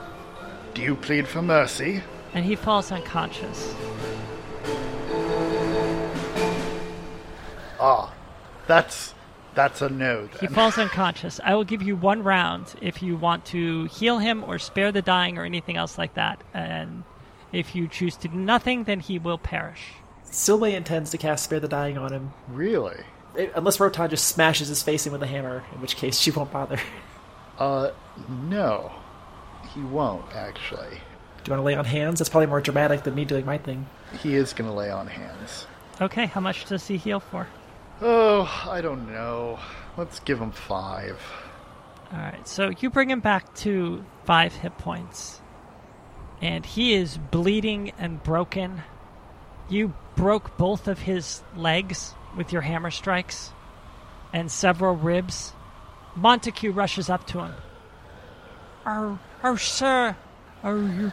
Do you plead for mercy? And he falls unconscious. Ah, that's that's a no He falls unconscious. I will give you one round if you want to heal him or spare the dying or anything else like that. And if you choose to do nothing, then he will perish. Silway intends to cast Spare the Dying on him, really? Unless Rotan just smashes his face in with a hammer, in which case she won't bother. Uh, no, he won't actually. Do you want to lay on hands? That's probably more dramatic than me doing my thing. He is gonna lay on hands. Okay, how much does he heal for? Oh, I don't know. Let's give him five. All right, so you bring him back to five hit points, and he is bleeding and broken. You broke both of his legs with your hammer strikes, and several ribs. Montague rushes up to him. Oh, oh, sir. Oh, you.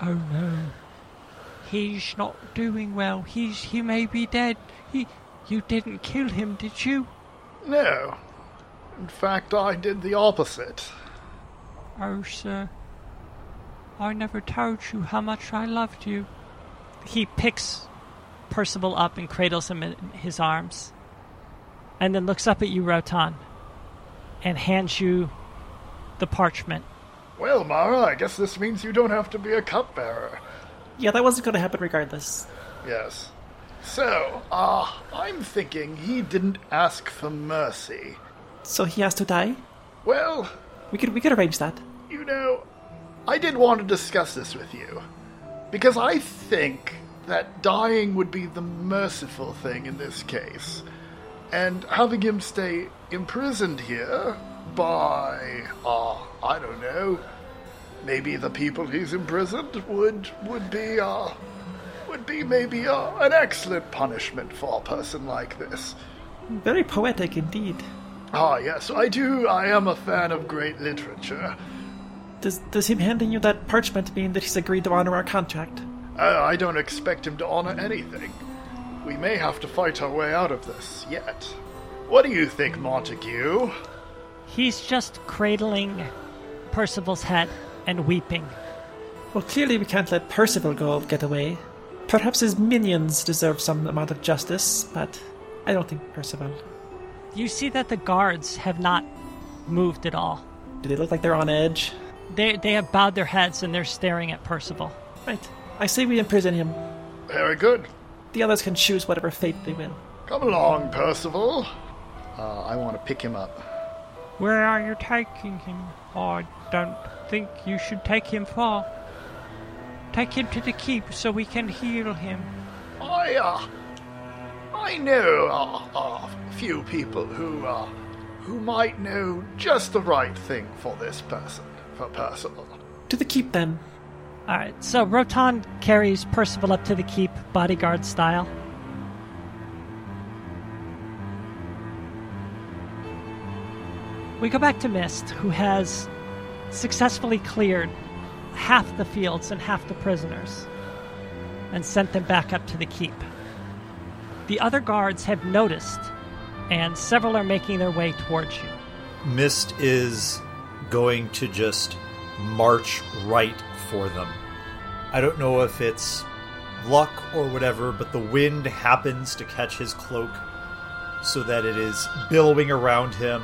Oh, no. He's not doing well. He's he may be dead. He, you didn't kill him, did you? No. In fact, I did the opposite. Oh, sir. I never told you how much I loved you. He picks Percival up and cradles him in his arms. and then looks up at you, Rotan, and hands you the parchment. Well, Mara, I guess this means you don't have to be a cupbearer. Yeah, that wasn't going to happen regardless. Yes. So, uh, I'm thinking he didn't ask for mercy. So he has to die. Well, We could we could arrange that. you know, I did want to discuss this with you. Because I think that dying would be the merciful thing in this case. And having him stay imprisoned here by, uh, I don't know, maybe the people he's imprisoned would, would be, uh, would be maybe uh, an excellent punishment for a person like this. Very poetic indeed. Ah, yes, I do. I am a fan of great literature. Does does him handing you that parchment mean that he's agreed to honor our contract? Uh, I don't expect him to honor anything. We may have to fight our way out of this yet. What do you think, Montague? He's just cradling Percival's head and weeping. Well, clearly we can't let Percival go get away. Perhaps his minions deserve some amount of justice, but I don't think Percival. You see that the guards have not moved at all. Do they look like they're on edge? They, they have bowed their heads and they're staring at Percival. Right. I say we imprison him. Very good. The others can choose whatever fate they will. Come along, Percival. Uh, I want to pick him up. Where are you taking him? I don't think you should take him far. Take him to the keep so we can heal him. I, uh, I know uh, uh, a few people who, uh, who might know just the right thing for this person, for Percival. To the keep then. Alright, so Rotan carries Percival up to the keep, bodyguard style. We go back to Mist, who has successfully cleared half the fields and half the prisoners and sent them back up to the keep. The other guards have noticed, and several are making their way towards you. Mist is going to just march right for them. I don't know if it's luck or whatever, but the wind happens to catch his cloak so that it is billowing around him.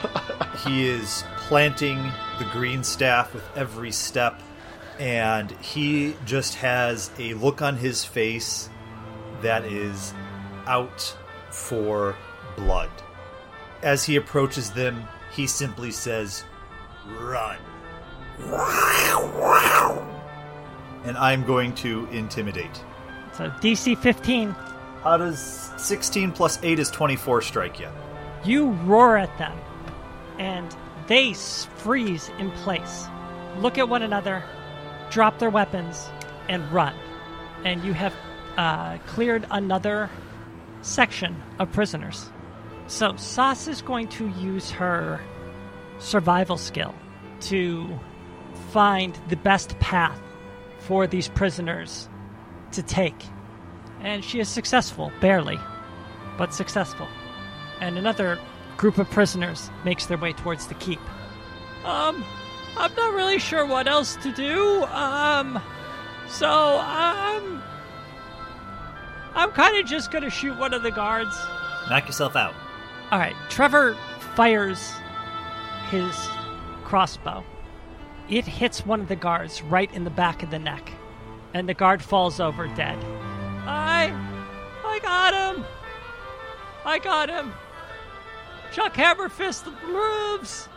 he is planting the green staff with every step, and he just has a look on his face that is out for blood. As he approaches them, he simply says, Run. And I'm going to intimidate. So DC 15, How does 16 plus 8 is 24 strike you? You roar at them, and they freeze in place, look at one another, drop their weapons, and run. And you have uh, cleared another section of prisoners. So Sas is going to use her survival skill to find the best path for these prisoners to take. And she is successful, barely, but successful and another group of prisoners makes their way towards the keep. Um, I'm not really sure what else to do. Um, so um, I'm kind of just gonna shoot one of the guards. Knock yourself out. All right, Trevor fires his crossbow. It hits one of the guards right in the back of the neck, and the guard falls over dead. I, I got him. I got him. Chuck Hammerfist moves.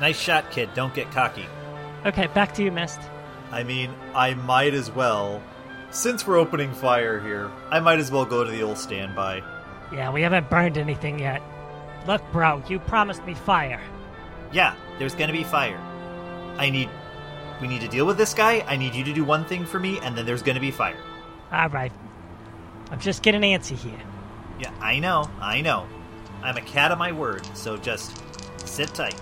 Nice shot, kid. Don't get cocky. Okay, back to you, Mist. I mean, I might as well. Since we're opening fire here, I might as well go to the old standby. Yeah, we haven't burned anything yet. Look, bro, you promised me fire. Yeah, there's gonna be fire. I need. We need to deal with this guy. I need you to do one thing for me, and then there's gonna be fire. All right. I'm just getting antsy here. Yeah, I know, I know. I'm a cat of my word, so just sit tight.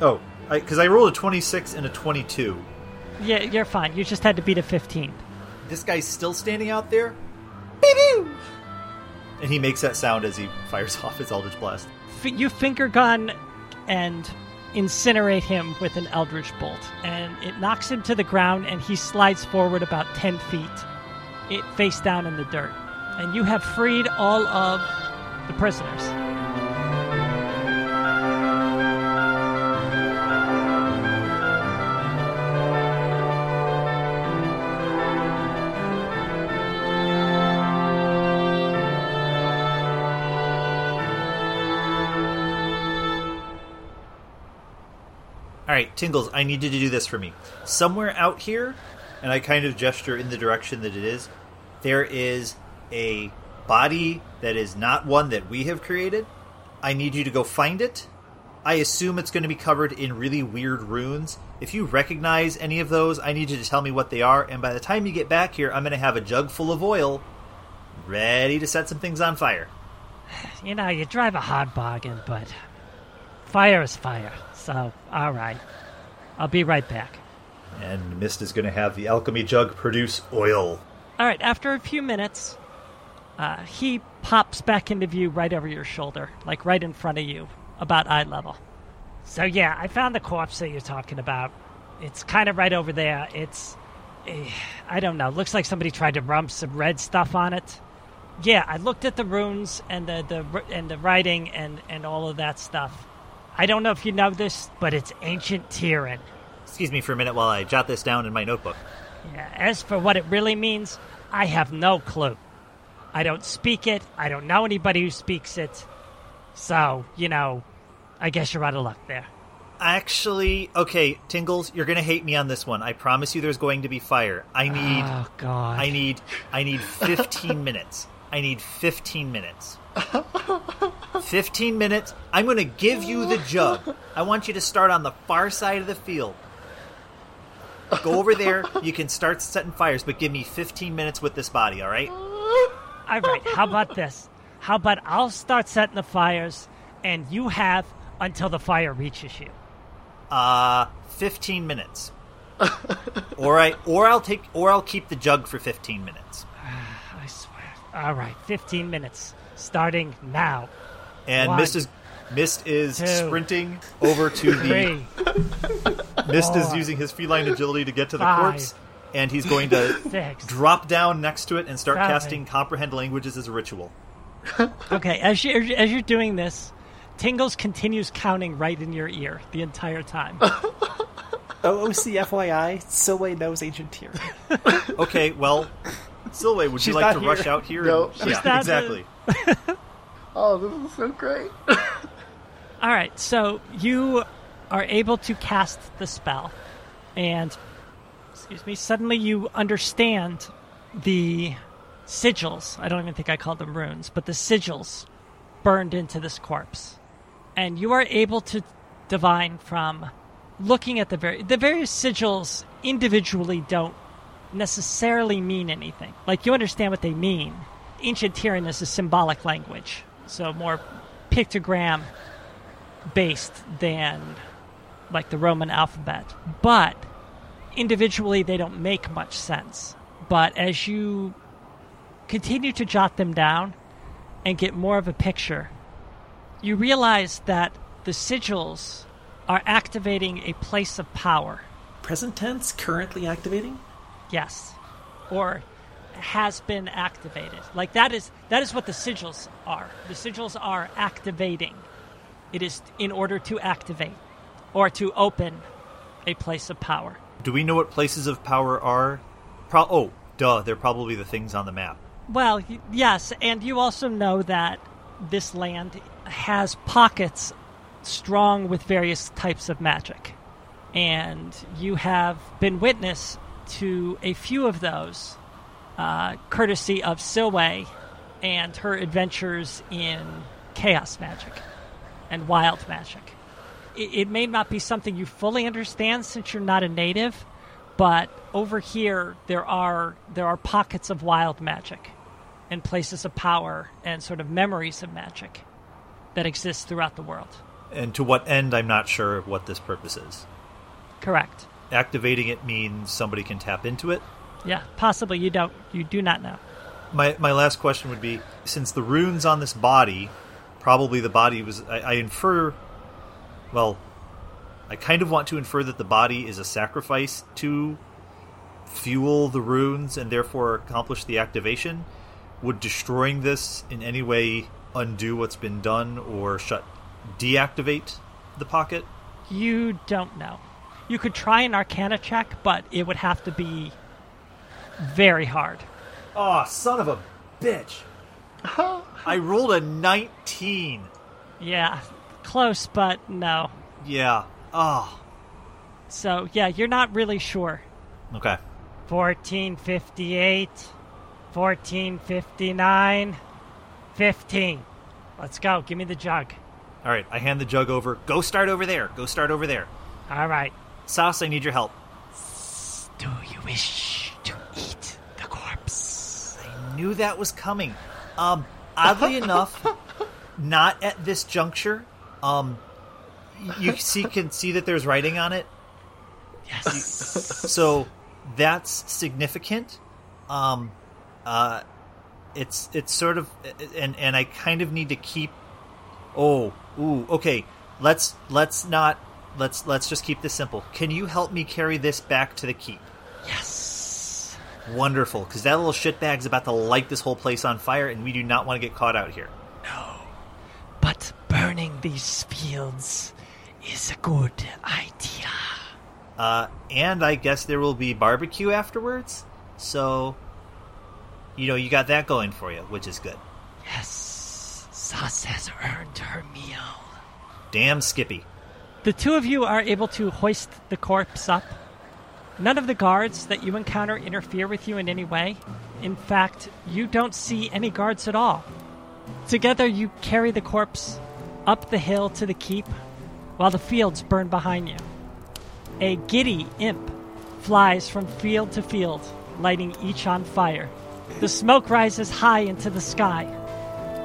Oh, because I, rolled a 26 and a 22. Yeah, you're fine. You just had to beat a 15. This guy's still standing out there? Pew-pew! And he makes that sound as he fires off his Eldritch Blast. F- you finger gun and incinerate him with an eldritch bolt, and it knocks him to the ground, and he slides forward about 10 feet, it face down in the dirt. And you have freed all of the prisoners. Right, Tingles, I need you to do this for me. Somewhere out here, and I kind of gesture in the direction that it is, there is a body that is not one that we have created. I need you to go find it. I assume it's going to be covered in really weird runes. If you recognize any of those, I need you to tell me what they are, and by the time you get back here, I'm going to have a jug full of oil ready to set some things on fire. You know, you drive a hard bargain, but fire is fire. So, all right. I'll be right back. And Mist is going to have the alchemy jug produce oil. All right, after a few minutes, uh, he pops back into view right over your shoulder, like right in front of you, about eye level. So, yeah, I found the corpse that you're talking about. It's kind of right over there. It's. eh, I don't know. Looks like somebody tried to rub some red stuff on it. Yeah, I looked at the runes and the, the and the writing and, and all of that stuff. I don't know if you know this, but it's ancient Tyran. Excuse me for a minute while I jot this down in my notebook. Yeah, as for what it really means, I have no clue. I don't speak it. I don't know anybody who speaks it. So, you know, I guess you're out of luck there. Actually, okay, Tingles, you're gonna hate me on this one. I promise you, there's going to be fire. I need, Oh God. I need, I need 15 minutes. I need 15 minutes. 15 minutes. I'm gonna give you the jug. I want you to start on the far side of the field. Go over there. You can start setting fires, but give me 15 minutes with this body. All right? All right. How about this? How about I'll start setting the fires, and you have until the fire reaches you. Uh, 15 minutes. all right. Or I'll take, or I'll keep the jug for 15 minutes. I swear. All right. Fifteen minutes, starting now. And One, Mist is Mist is two, sprinting over to the Three, Mist is using his feline agility to get to the five, corpse, and he's going to six. drop down next to it and start seven. casting comprehend languages as a ritual. Okay, as you as you're doing this, Tingles continues counting right in your ear the entire time. OOC FYI, Silway knows ancient tier. Okay, well, Silway, would She's you like not to rush out here? No. and- She's yeah, not exactly. Oh, this is so great. All right, so you are able to cast the spell, and excuse me. Suddenly, you understand the sigils. I don't even think I called them runes, but the sigils burned into this corpse, and you are able to divine from looking at the very the various sigils individually don't necessarily mean anything. Like you understand what they mean. Ancient Tyrann is symbolic language, so more pictogram based than like the Roman alphabet. But individually, they don't make much sense. But as you continue to jot them down and get more of a picture, you realize that the sigils are activating a place of power. Present tense, currently activating. Yes. Or has been activated. Like that is that is what the sigils are. The sigils are activating. It is in order to activate or to open a place of power. Do we know what places of power are? Pro- oh, duh, they're probably the things on the map. Well, yes, and you also know that this land has pockets strong with various types of magic. And you have been witness to a few of those, uh, courtesy of Silway and her adventures in chaos magic and wild magic. It, it may not be something you fully understand since you're not a native, but over here there are there are pockets of wild magic and places of power and sort of memories of magic that exist throughout the world. And to what end, I'm not sure what this purpose is. Correct. Activating it means somebody can tap into it. Yeah, possibly you don't you do not know. My my last question would be: since the runes on this body, probably the body was. I, I infer. Well, I kind of want to infer that the body is a sacrifice to fuel the runes and therefore accomplish the activation. Would destroying this in any way undo what's been done or shut deactivate the pocket? You don't know. You could try an arcana check, but it would have to be very hard. Oh, son of a bitch! I rolled a nineteen. Yeah, close, but no. Yeah. Oh. So, yeah, you're not really sure. Okay. 1458, 1459, 15. Let's go. Give me the jug. All right. I hand the jug over. Go start over there. Go start over there. All right. Sas, I need your help. Do you wish to eat the corpse? I knew that was coming. Um, oddly enough, not at this juncture. Um, you see can see that there's writing on it. Yes. so that's significant. Um, uh, it's it's sort of and and I kind of need to keep. Oh, ooh, okay. Let's let's not let's let's just keep this simple. Can you help me carry this back to the keep? yes. Wonderful, because that little shitbag's about to light this whole place on fire, and we do not want to get caught out here. No, but burning these fields is a good idea. Uh, and I guess there will be barbecue afterwards. So, you know, you got that going for you, which is good. Yes. Sas has earned her meal. Damn Skippy. The two of you are able to hoist the corpse up. None of the guards that you encounter interfere with you in any way. In fact, you don't see any guards at all. Together, you carry the corpse up the hill to the keep while the fields burn behind you. A giddy imp flies from field to field, lighting each on fire. The smoke rises high into the sky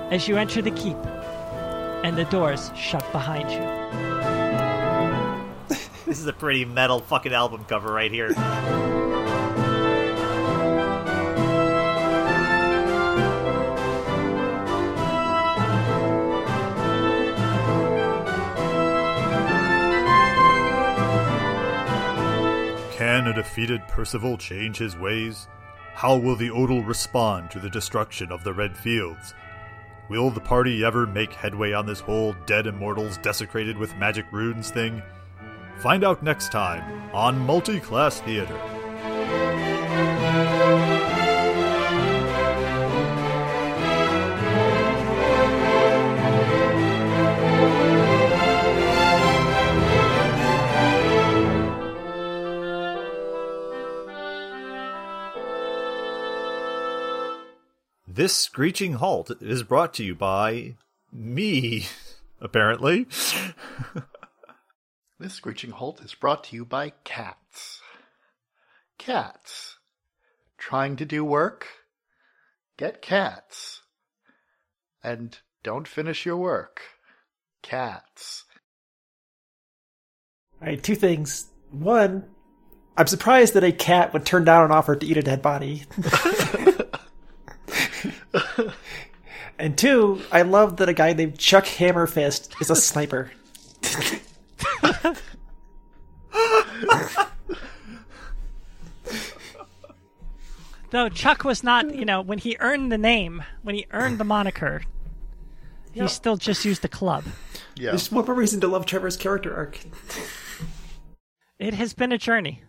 as you enter the keep, and the doors shut behind you. This is a pretty metal fucking album cover right here. Can a defeated Percival change his ways? How will the Odal respond to the destruction of the Red Fields? Will the party ever make headway on this whole dead immortals desecrated with magic runes thing? Find out next time on Multi Class Theater. This screeching halt is brought to you by me, apparently. This screeching halt is brought to you by cats. Cats. Trying to do work? Get cats. And don't finish your work. Cats. All right, two things. One, I'm surprised that a cat would turn down an offer to eat a dead body. and two, I love that a guy named Chuck Hammerfist is a sniper. Though Chuck was not, you know, when he earned the name, when he earned the moniker, he still just used the club. Yeah. There's one more reason to love Trevor's character arc. It has been a journey.